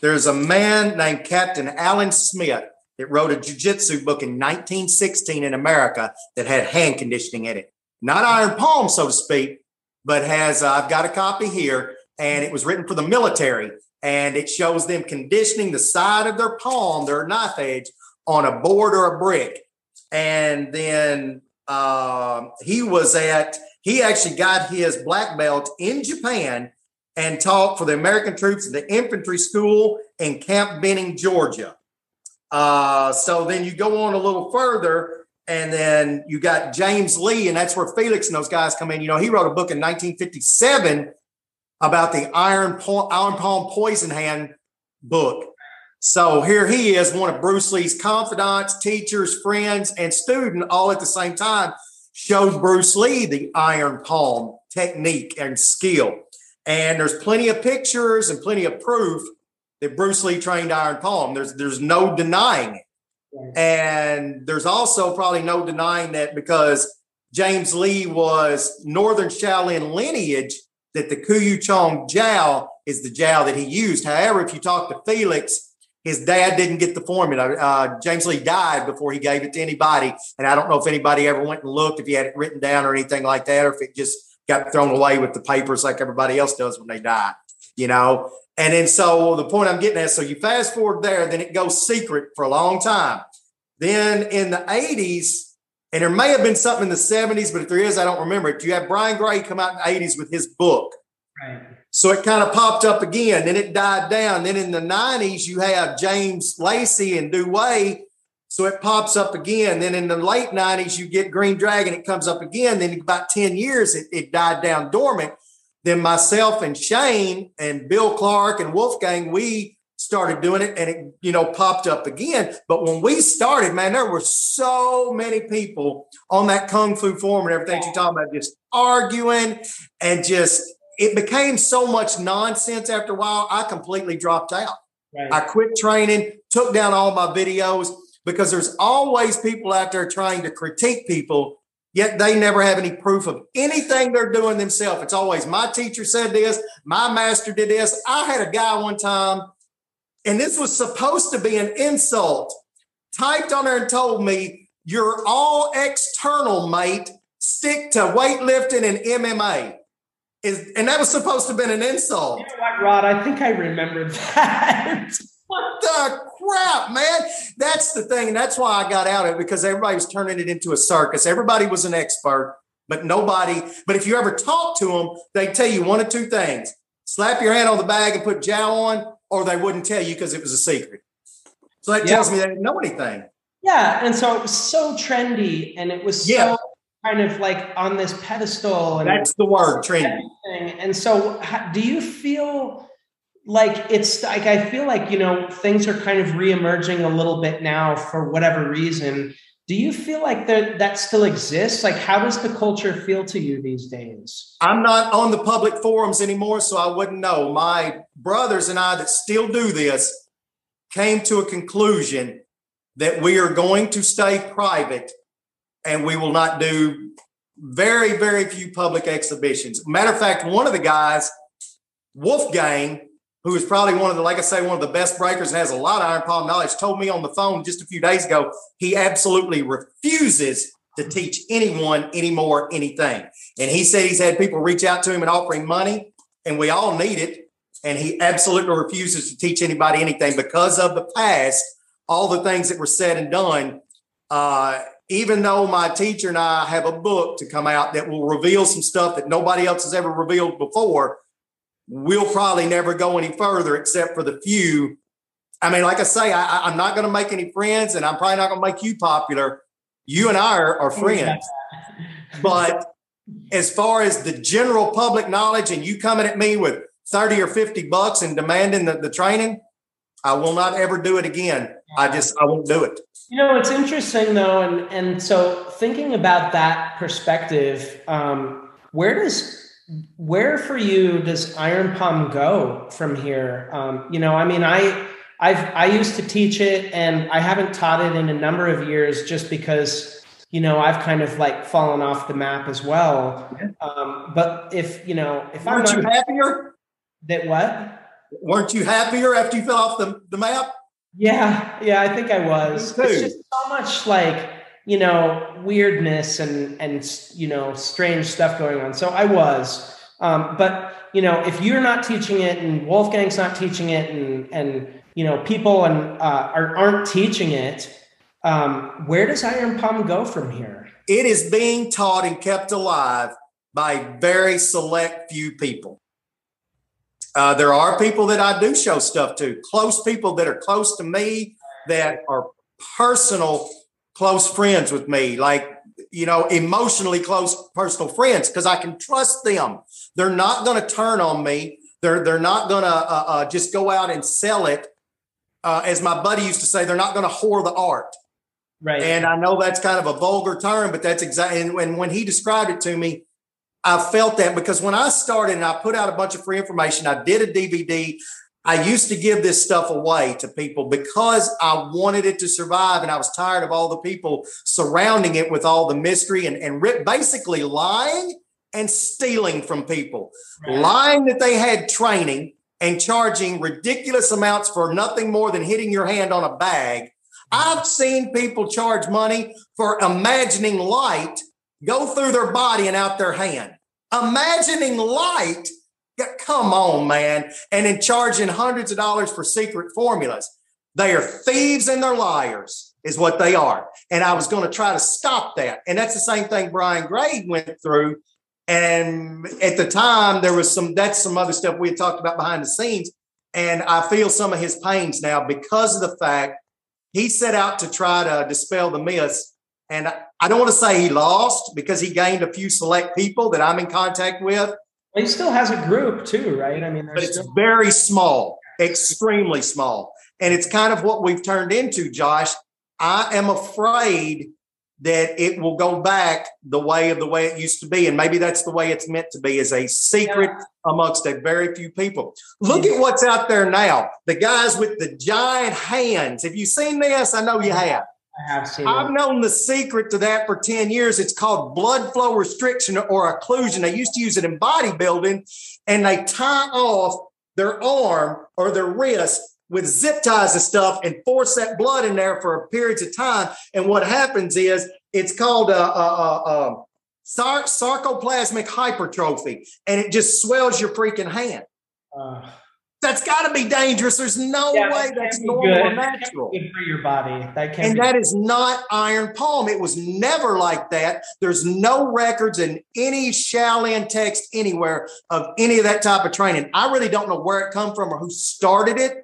there's a man named Captain Alan Smith that wrote a jiu-jitsu book in 1916 in America that had hand conditioning in it. Not iron palm, so to speak, but has, uh, I've got a copy here, and it was written for the military. And it shows them conditioning the side of their palm, their knife edge, on a board or a brick. And then uh, he was at, he actually got his black belt in Japan and taught for the American troops in the infantry school in Camp Benning, Georgia. Uh, so then you go on a little further, and then you got James Lee, and that's where Felix and those guys come in. You know, he wrote a book in 1957 about the iron, palm, iron palm poison hand book. So here he is, one of Bruce Lee's confidants, teachers, friends, and student all at the same time, showed Bruce Lee the iron palm technique and skill. And there's plenty of pictures and plenty of proof that Bruce Lee trained iron palm. There's there's no denying it. And there's also probably no denying that because James Lee was Northern Shaolin lineage, that the Kyu Chong Jow is the jow that he used. However, if you talk to Felix, his dad didn't get the formula. Uh, James Lee died before he gave it to anybody. And I don't know if anybody ever went and looked, if he had it written down or anything like that, or if it just got thrown away with the papers like everybody else does when they die, you know? And then so the point I'm getting at, so you fast forward there, then it goes secret for a long time. Then in the 80s, and there may have been something in the 70s, but if there is, I don't remember it. You have Brian Gray come out in the 80s with his book. Right. So it kind of popped up again. Then it died down. Then in the 90s, you have James Lacey and Dewey. So it pops up again. Then in the late 90s, you get Green Dragon. It comes up again. Then about 10 years, it, it died down dormant. Then myself and Shane and Bill Clark and Wolfgang, we started doing it and it, you know, popped up again. But when we started, man, there were so many people on that Kung Fu forum and everything you're talking about, just arguing and just, it became so much nonsense after a while. I completely dropped out. Right. I quit training, took down all my videos because there's always people out there trying to critique people yet they never have any proof of anything they're doing themselves. It's always my teacher said this, my master did this. I had a guy one time, and this was supposed to be an insult, typed on there and told me, You're all external, mate. Stick to weightlifting and MMA. Is, and that was supposed to have been an insult. You know what, Rod? I think I remember that. what the crap, man? That's the thing. And that's why I got out of it because everybody was turning it into a circus. Everybody was an expert, but nobody. But if you ever talk to them, they tell you one of two things slap your hand on the bag and put jow on, or they wouldn't tell you because it was a secret. So that yeah. tells me they didn't know anything. Yeah. And so it was so trendy and it was so kind of like on this pedestal. And That's the word, trendy. And so do you feel like it's like I feel like you know things are kind of reemerging a little bit now for whatever reason. Do you feel like that that still exists? Like, how does the culture feel to you these days? I'm not on the public forums anymore, so I wouldn't know. My brothers and I that still do this came to a conclusion that we are going to stay private and we will not do very, very few public exhibitions. Matter of fact, one of the guys, Wolfgang, who is probably one of the, like I say, one of the best breakers and has a lot of iron palm knowledge, told me on the phone just a few days ago he absolutely refuses to teach anyone anymore anything. And he said he's had people reach out to him and offer him money, and we all need it. And he absolutely refuses to teach anybody anything because of the past, all the things that were said and done. Uh, even though my teacher and I have a book to come out that will reveal some stuff that nobody else has ever revealed before, we'll probably never go any further except for the few. I mean, like I say, I, am not going to make any friends, and I'm probably not going to make you popular. You and I are, are friends, but as far as the general public knowledge, and you coming at me with 30 or 50 bucks and demanding the, the training, I will not ever do it again. I just I won't do it. You know, it's interesting though, and and so thinking about that perspective, um, where does where for you does Iron Palm go from here? Um, you know, I mean, I I've I used to teach it, and I haven't taught it in a number of years, just because you know I've kind of like fallen off the map as well. Um, but if you know, if weren't I'm not, you happier? That what? Weren't you happier after you fell off the, the map? Yeah, yeah, I think I was. It's just so much like you know weirdness and and you know strange stuff going on. So i was. Um, but you know if you're not teaching it and wolfgang's not teaching it and and you know people and uh, are, aren't teaching it um, where does iron palm go from here? It is being taught and kept alive by very select few people. Uh, there are people that i do show stuff to close people that are close to me that are personal close friends with me, like, you know, emotionally close personal friends, because I can trust them. They're not going to turn on me. They're, they're not going to uh, uh, just go out and sell it. Uh, as my buddy used to say, they're not going to whore the art. Right. And I know that's kind of a vulgar term, but that's exactly, and, and when he described it to me, I felt that because when I started and I put out a bunch of free information, I did a DVD. I used to give this stuff away to people because I wanted it to survive and I was tired of all the people surrounding it with all the mystery and, and basically lying and stealing from people, right. lying that they had training and charging ridiculous amounts for nothing more than hitting your hand on a bag. I've seen people charge money for imagining light go through their body and out their hand. Imagining light Come on, man. And in charging hundreds of dollars for secret formulas. They are thieves and they're liars, is what they are. And I was going to try to stop that. And that's the same thing Brian Gray went through. And at the time, there was some, that's some other stuff we had talked about behind the scenes. And I feel some of his pains now because of the fact he set out to try to dispel the myths. And I don't want to say he lost because he gained a few select people that I'm in contact with he still has a group too, right? I mean, but it's still- very small. extremely small. And it's kind of what we've turned into, Josh. I am afraid that it will go back the way of the way it used to be. And maybe that's the way it's meant to be as a secret yeah. amongst a very few people. Look at what's out there now. The guys with the giant hands. Have you seen this? I know you have. I have seen I've it. known the secret to that for 10 years. It's called blood flow restriction or occlusion. They used to use it in bodybuilding and they tie off their arm or their wrist with zip ties and stuff and force that blood in there for periods of time. And what happens is it's called a, a, a, a sar- sarcoplasmic hypertrophy, and it just swells your freaking hand. Uh, that's got to be dangerous. There's no yeah, way that's normal good. or natural. Good for your body. That and that is not iron palm. It was never like that. There's no records in any Shaolin text anywhere of any of that type of training. I really don't know where it come from or who started it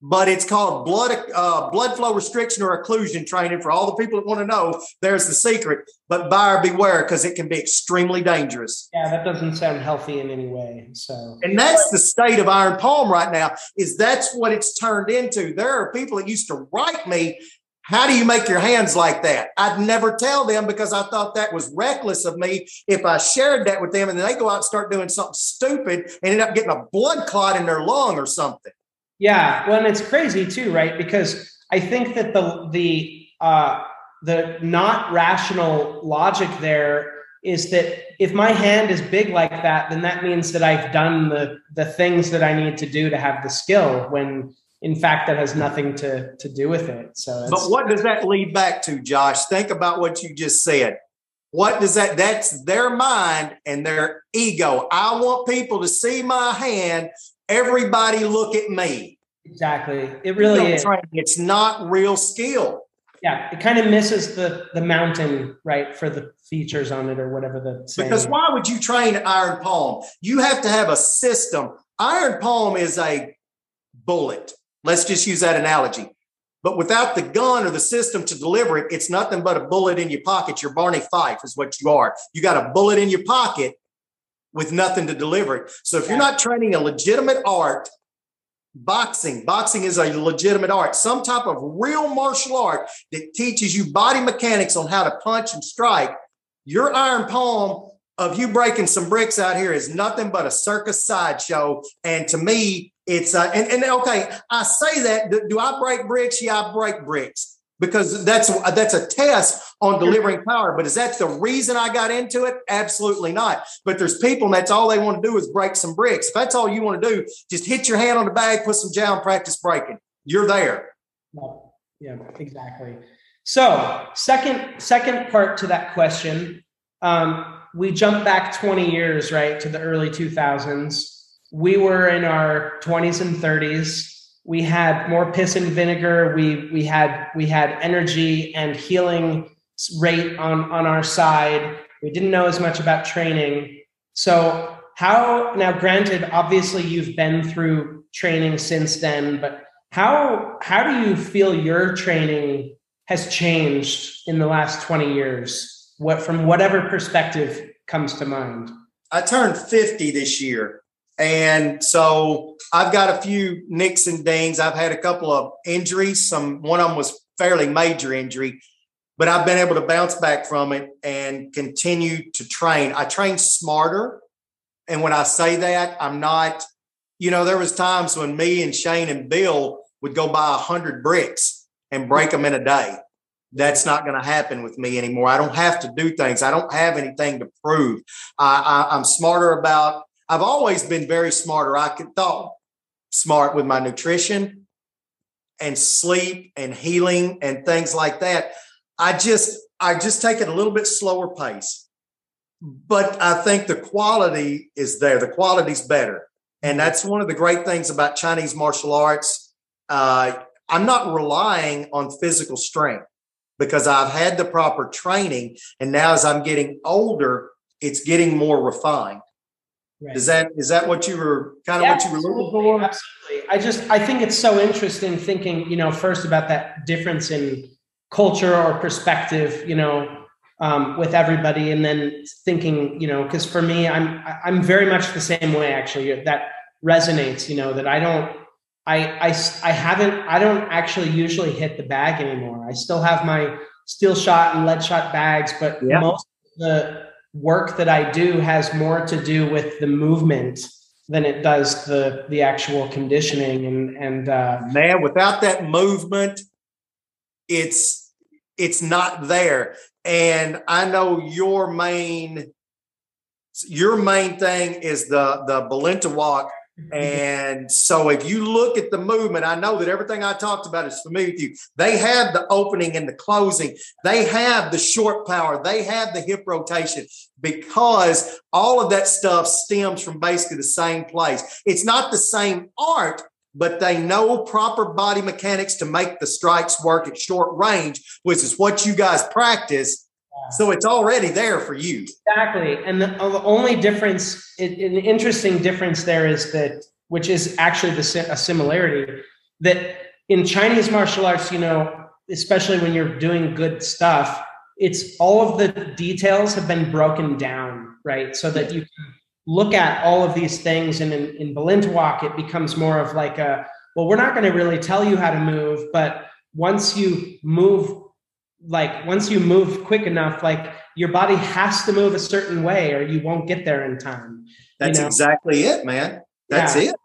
but it's called blood uh, blood flow restriction or occlusion training for all the people that want to know. There's the secret, but buyer beware because it can be extremely dangerous. Yeah, that doesn't sound healthy in any way. So, and that's the state of Iron Palm right now. Is that's what it's turned into. There are people that used to write me. How do you make your hands like that? I'd never tell them because I thought that was reckless of me if I shared that with them and then they go out and start doing something stupid and end up getting a blood clot in their lung or something. Yeah, well, and it's crazy too, right? Because I think that the the uh, the not rational logic there is that if my hand is big like that, then that means that I've done the the things that I need to do to have the skill. When in fact, that has nothing to to do with it. So, but what does that lead back to, Josh? Think about what you just said. What does that? That's their mind and their ego. I want people to see my hand everybody look at me. Exactly. It really is. It's not real skill. Yeah, it kind of misses the the mountain, right, for the features on it or whatever the Because why would you train iron palm? You have to have a system. Iron palm is a bullet. Let's just use that analogy. But without the gun or the system to deliver it, it's nothing but a bullet in your pocket. You're Barney Fife is what you are. You got a bullet in your pocket with nothing to deliver it. So if you're not training a legitimate art, boxing, boxing is a legitimate art, some type of real martial art that teaches you body mechanics on how to punch and strike, your iron palm of you breaking some bricks out here is nothing but a circus sideshow. And to me, it's uh, and, and okay, I say that. Do I break bricks? Yeah, I break bricks because that's that's a test on delivering power. But is that the reason I got into it? Absolutely not. But there's people and that's all they want to do is break some bricks. If that's all you want to do, just hit your hand on the bag, put some gel, and practice breaking. You're there. Yeah, exactly. So second second part to that question, um, we jump back 20 years, right, to the early 2000s. We were in our 20s and 30s we had more piss and vinegar. We we had we had energy and healing rate on on our side. We didn't know as much about training. So how now? Granted, obviously you've been through training since then, but how how do you feel your training has changed in the last 20 years what from whatever perspective comes to mind i turned 50 this year and so I've got a few nicks and dings. I've had a couple of injuries. Some one of them was fairly major injury, but I've been able to bounce back from it and continue to train. I train smarter. And when I say that, I'm not, you know, there was times when me and Shane and Bill would go buy a hundred bricks and break them in a day. That's not going to happen with me anymore. I don't have to do things. I don't have anything to prove. I, I, I'm smarter about I've always been very smart, or I could thought smart with my nutrition and sleep and healing and things like that. I just I just take it a little bit slower pace. But I think the quality is there. The quality's better. And that's one of the great things about Chinese martial arts. Uh, I'm not relying on physical strength because I've had the proper training. And now as I'm getting older, it's getting more refined. Right. Is that is that what you were kind of yeah, what you were looking for? Absolutely. I just I think it's so interesting thinking, you know, first about that difference in culture or perspective, you know, um, with everybody, and then thinking, you know, because for me, I'm I'm very much the same way. Actually, that resonates. You know, that I don't I, I, I haven't, I don't actually usually hit the bag anymore. I still have my steel shot and lead shot bags, but yep. most of the work that I do has more to do with the movement than it does the the actual conditioning and and uh, man without that movement it's it's not there and i know your main your main thing is the the Balintawak walk and so if you look at the movement, I know that everything I talked about is familiar with you. They have the opening and the closing. They have the short power. They have the hip rotation because all of that stuff stems from basically the same place. It's not the same art, but they know proper body mechanics to make the strikes work at short range, which is what you guys practice. So it's already there for you. Exactly. And the, only difference, an interesting difference there is that, which is actually the, a similarity, that in Chinese martial arts, you know, especially when you're doing good stuff, it's all of the details have been broken down, right? So that you can look at all of these things. And in, in Balintawak, it becomes more of like a, well, we're not going to really tell you how to move, but once you move like once you move quick enough, like your body has to move a certain way or you won't get there in time. That's you know? exactly it, man. That's yeah. it.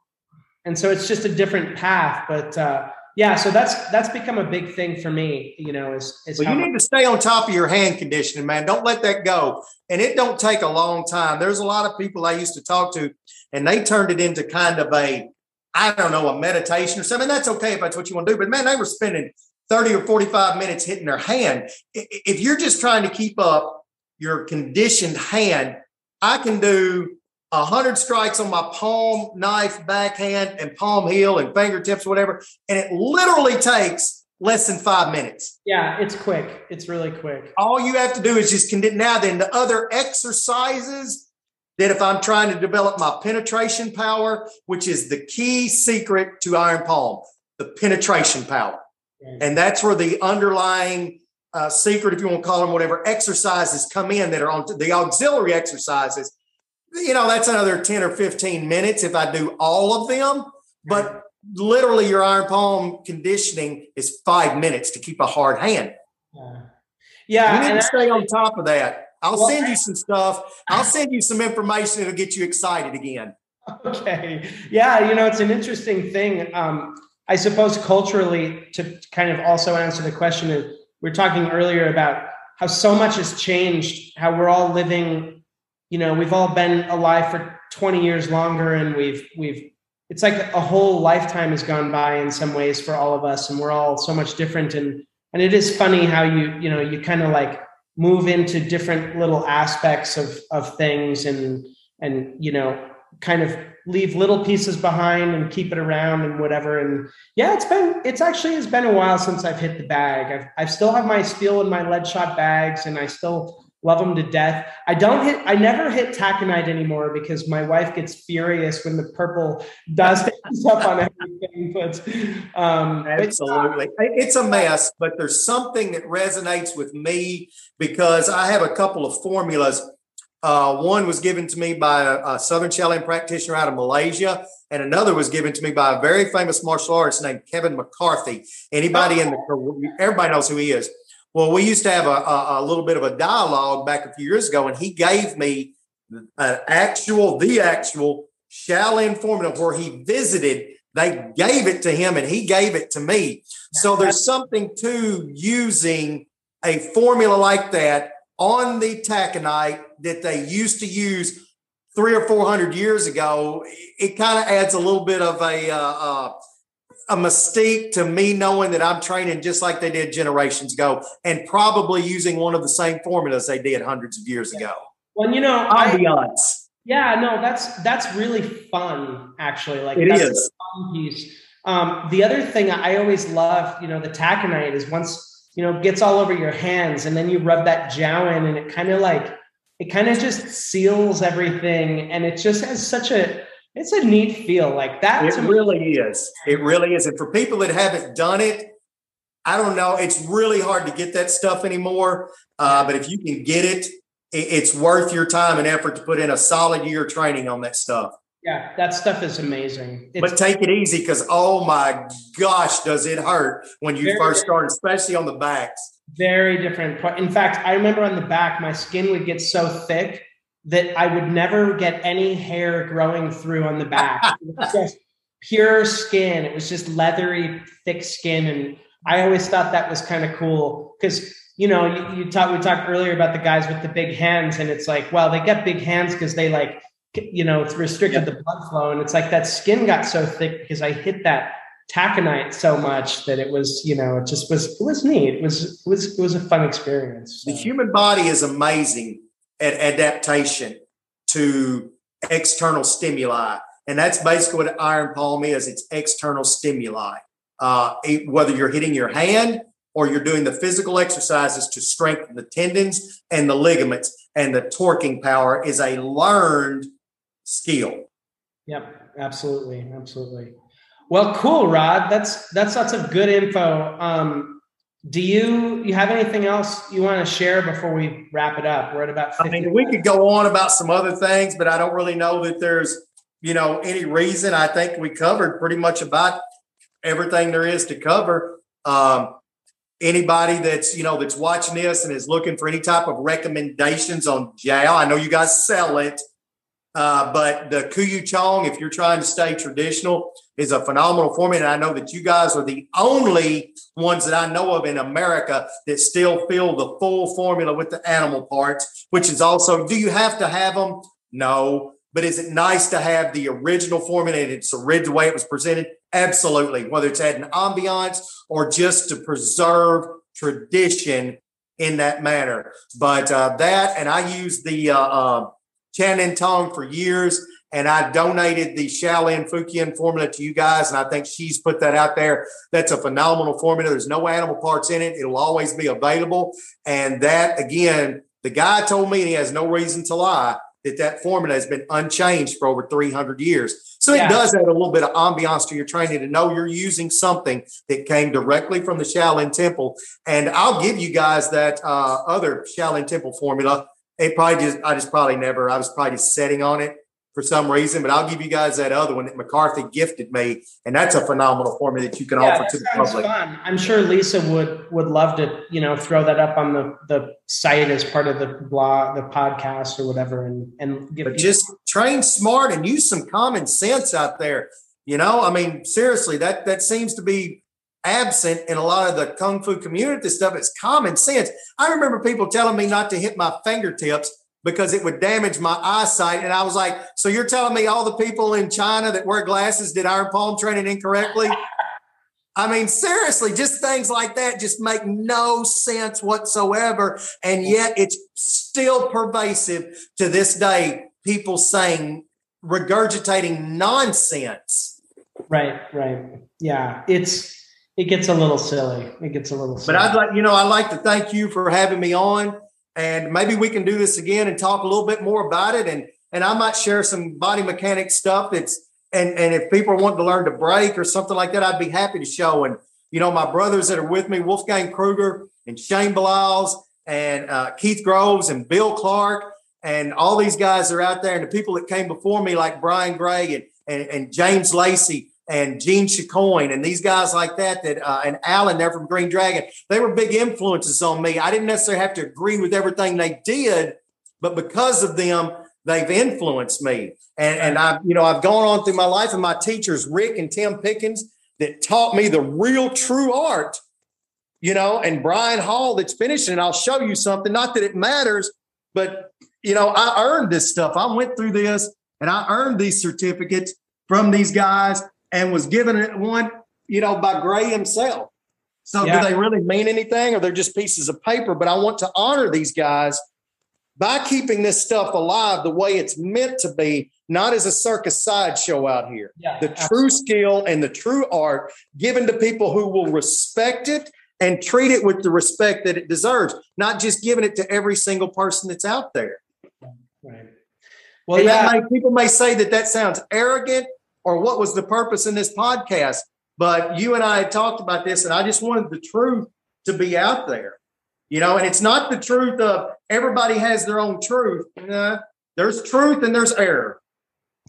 And so it's just a different path, but uh, yeah, so that's that's become a big thing for me. You know, is, is well, you need to stay on top of your hand conditioning, man. Don't let that go, and it don't take a long time. There's a lot of people I used to talk to, and they turned it into kind of a I don't know, a meditation or something. That's okay if that's what you want to do. But man, they were spending 30 or 45 minutes hitting their hand. If you're just trying to keep up your conditioned hand, I can do 100 strikes on my palm, knife, backhand, and palm heel and fingertips, whatever. And it literally takes less than five minutes. Yeah, it's quick. It's really quick. All you have to do is just. Now, then, the other exercises that if I'm trying to develop my penetration power, which is the key secret to iron palm, the penetration power. And that's where the underlying uh, secret, if you want to call them whatever, exercises come in that are on the auxiliary exercises. You know, that's another 10 or 15 minutes if I do all of them. But literally, your iron palm conditioning is five minutes to keep a hard hand. Yeah. Yeah. You need to stay on top of that. I'll well, send you some stuff. I'll send you some information that'll get you excited again. Okay. Yeah. You know, it's an interesting thing. Um, I suppose culturally, to kind of also answer the question, we are talking earlier about how so much has changed, how we're all living, you know, we've all been alive for 20 years longer and we've, we've, it's like a whole lifetime has gone by in some ways for all of us and we're all so much different. And, and it is funny how you, you know, you kind of like move into different little aspects of, of things and, and, you know, kind of leave little pieces behind and keep it around and whatever. And yeah, it's been, it's actually, it's been a while since I've hit the bag. I've, I still have my steel and my lead shot bags and I still love them to death. I don't hit, I never hit taconite anymore because my wife gets furious when the purple dust ends up on everything. But, um, absolutely. But, it's a mess, but there's something that resonates with me because I have a couple of formulas uh, one was given to me by a, a, Southern Shaolin practitioner out of Malaysia, and another was given to me by a very famous martial artist named Kevin McCarthy. Anybody in the everybody knows who he is. Well, we used to have a, a, a little bit of a dialogue back a few years ago, and he gave me an actual, the actual Shaolin formula where he visited. They gave it to him, and he gave it to me. So there's something to using a formula like that on the taconite that they used to use three or four hundred years ago, it kind of adds a little bit of a uh, uh, a mystique to me knowing that I'm training just like they did generations ago, and probably using one of the same formulas they did hundreds of years ago. Well, you know, ambiance. I, yeah, no, that's that's really fun. Actually, like it that's is. fun piece. Um, the other thing I always love, you know, the taconite is once you know gets all over your hands, and then you rub that jow in, and it kind of like it kind of just seals everything and it just has such a it's a neat feel like that it really is it really is and for people that haven't done it i don't know it's really hard to get that stuff anymore uh, but if you can get it it's worth your time and effort to put in a solid year training on that stuff Yeah, that stuff is amazing. It's, but take it easy because oh my gosh, does it hurt when you first start, especially on the backs. Very different. In fact, I remember on the back, my skin would get so thick that I would never get any hair growing through on the back. just pure skin. It was just leathery, thick skin. And I always thought that was kind of cool because you know, you, you talked we talked earlier about the guys with the big hands, and it's like, well, they get big hands because they like you know, it's restricted the blood flow. And it's like that skin got so thick because I hit that taconite so much that it was, you know, it just was, it was neat. It was, it was, it was a fun experience. So. The human body is amazing at adaptation to external stimuli. And that's basically what iron palm is. It's external stimuli. Uh, whether you're hitting your hand or you're doing the physical exercises to strengthen the tendons and the ligaments and the torquing power is a learned skill. Yep, absolutely, absolutely. Well, cool, Rod. That's that's lots of good info. Um, do you you have anything else you want to share before we wrap it up? We're at about. I mean, we could go on about some other things, but I don't really know that there's you know any reason. I think we covered pretty much about everything there is to cover. Um, anybody that's you know that's watching this and is looking for any type of recommendations on jow, I know you guys sell it. Uh, but the Kuyu Chong, if you're trying to stay traditional, is a phenomenal format. And I know that you guys are the only ones that I know of in America that still fill the full formula with the animal parts, which is also, do you have to have them? No. But is it nice to have the original formula and it's the way it was presented? Absolutely. Whether it's adding ambiance or just to preserve tradition in that manner. But uh, that, and I use the uh, uh, Channin Tong for years, and I donated the Shaolin Fukien formula to you guys, and I think she's put that out there. That's a phenomenal formula. There's no animal parts in it. It'll always be available. And that, again, the guy told me, and he has no reason to lie, that that formula has been unchanged for over 300 years. So yeah. it does add a little bit of ambiance to your training to know you're using something that came directly from the Shaolin Temple. And I'll give you guys that uh, other Shaolin Temple formula it probably just I just probably never I was probably just setting on it for some reason, but I'll give you guys that other one that McCarthy gifted me, and that's a phenomenal formula that you can yeah, offer to the public. Fun. I'm sure Lisa would would love to you know throw that up on the the site as part of the blog, the podcast or whatever, and and give. But just train smart and use some common sense out there. You know, I mean, seriously, that that seems to be absent in a lot of the kung fu community stuff. It's common sense. I remember people telling me not to hit my fingertips because it would damage my eyesight. And I was like, so you're telling me all the people in China that wear glasses did iron palm training incorrectly? I mean, seriously, just things like that just make no sense whatsoever. And yet it's still pervasive to this day. People saying, regurgitating nonsense. Right, right. Yeah. It's, it gets a little silly. It gets a little silly. But I'd like, you know, I'd like to thank you for having me on. And maybe we can do this again and talk a little bit more about it. And and I might share some body mechanic stuff that's and and if people want to learn to break or something like that, I'd be happy to show. And you know, my brothers that are with me, Wolfgang Kruger and Shane Bilal's and uh, Keith Groves and Bill Clark and all these guys that are out there, and the people that came before me, like Brian Gray and and, and James Lacey and Gene Chicoine and these guys like that, that uh, and Alan there from Green Dragon, they were big influences on me. I didn't necessarily have to agree with everything they did, but because of them, they've influenced me. And and I, you know, I've gone on through my life, and my teachers, Rick and Tim Pickens, that taught me the real true art, you know, and Brian Hall that's finishing. And I'll show you something. Not that it matters, but you know, I earned this stuff. I went through this and I earned these certificates from these guys and was given it one, you know, by Gray himself. So yeah. do they really mean anything or they're just pieces of paper? But I want to honor these guys by keeping this stuff alive the way it's meant to be, not as a circus sideshow out here. Yeah, the absolutely. true skill and the true art given to people who will respect it and treat it with the respect that it deserves, not just giving it to every single person that's out there. Right. Well, and yeah. May, people may say that that sounds arrogant or what was the purpose in this podcast. But you and I had talked about this, and I just wanted the truth to be out there. You know, and it's not the truth of everybody has their own truth. there's truth and there's error.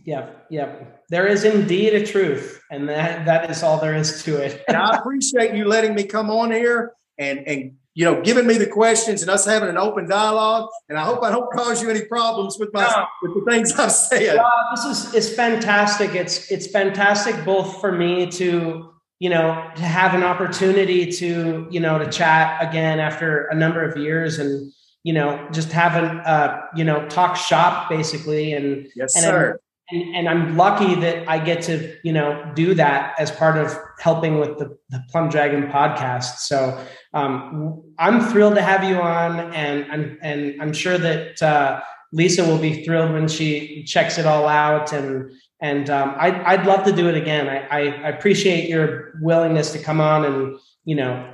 Yep, yep. There is indeed a truth, and that that is all there is to it. and I appreciate you letting me come on here and and you know giving me the questions and us having an open dialogue. And I hope I don't cause you any problems with my no. with the things I've said. Well, this is it's fantastic. It's it's fantastic both for me to you know to have an opportunity to you know to chat again after a number of years and you know just having uh you know talk shop basically and yes and sir and, and, I'm lucky that I get to, you know, do that as part of helping with the, the Plum Dragon podcast. So um, I'm thrilled to have you on, and I'm and I'm sure that uh, Lisa will be thrilled when she checks it all out. And and um, I'd I'd love to do it again. I, I, I appreciate your willingness to come on and you know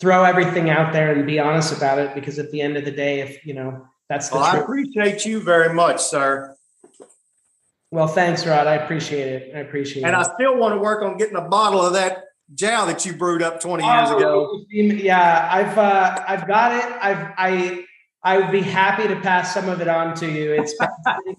throw everything out there and be honest about it because at the end of the day, if you know that's the well, I appreciate you very much, sir. Well, thanks, Rod. I appreciate it. I appreciate and it. And I still want to work on getting a bottle of that jow that you brewed up 20 years oh, ago. Yeah, I've uh, I've got it. I've I I would be happy to pass some of it on to you. It's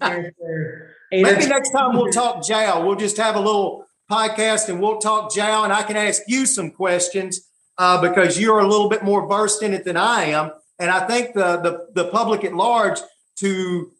maybe next time we'll talk jow. We'll just have a little podcast and we'll talk jow, and I can ask you some questions uh, because you're a little bit more versed in it than I am. And I think the the, the public at large to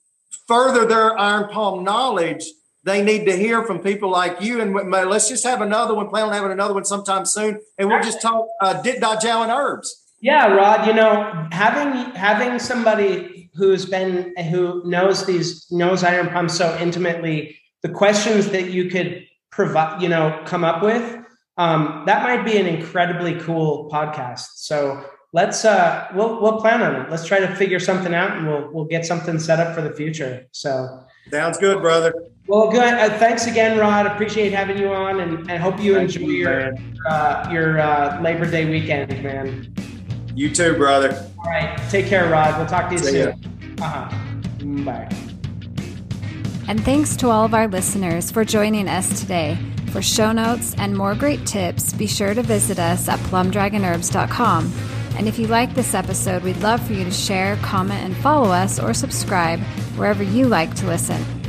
further their iron palm knowledge, they need to hear from people like you. And let's just have another one. Plan on having another one sometime soon, and we'll just talk uh, Dit Da Jow and herbs. Yeah, Rod. You know, having having somebody who's been who knows these knows iron palm so intimately, the questions that you could provide, you know, come up with, um, that might be an incredibly cool podcast. So let's uh we'll we'll plan on it. Let's try to figure something out and we'll we'll get something set up for the future. So sounds good, brother. Well, good. Uh, thanks again, Rod. Appreciate having you on, and, and hope you Thank enjoy you, your uh, your uh, Labor Day weekend, man. You too, brother. All right. Take care, Rod. We'll talk to you See soon. Uh huh. Bye. And thanks to all of our listeners for joining us today. For show notes and more great tips, be sure to visit us at plumdragonherbs.com. And if you like this episode, we'd love for you to share, comment, and follow us or subscribe wherever you like to listen.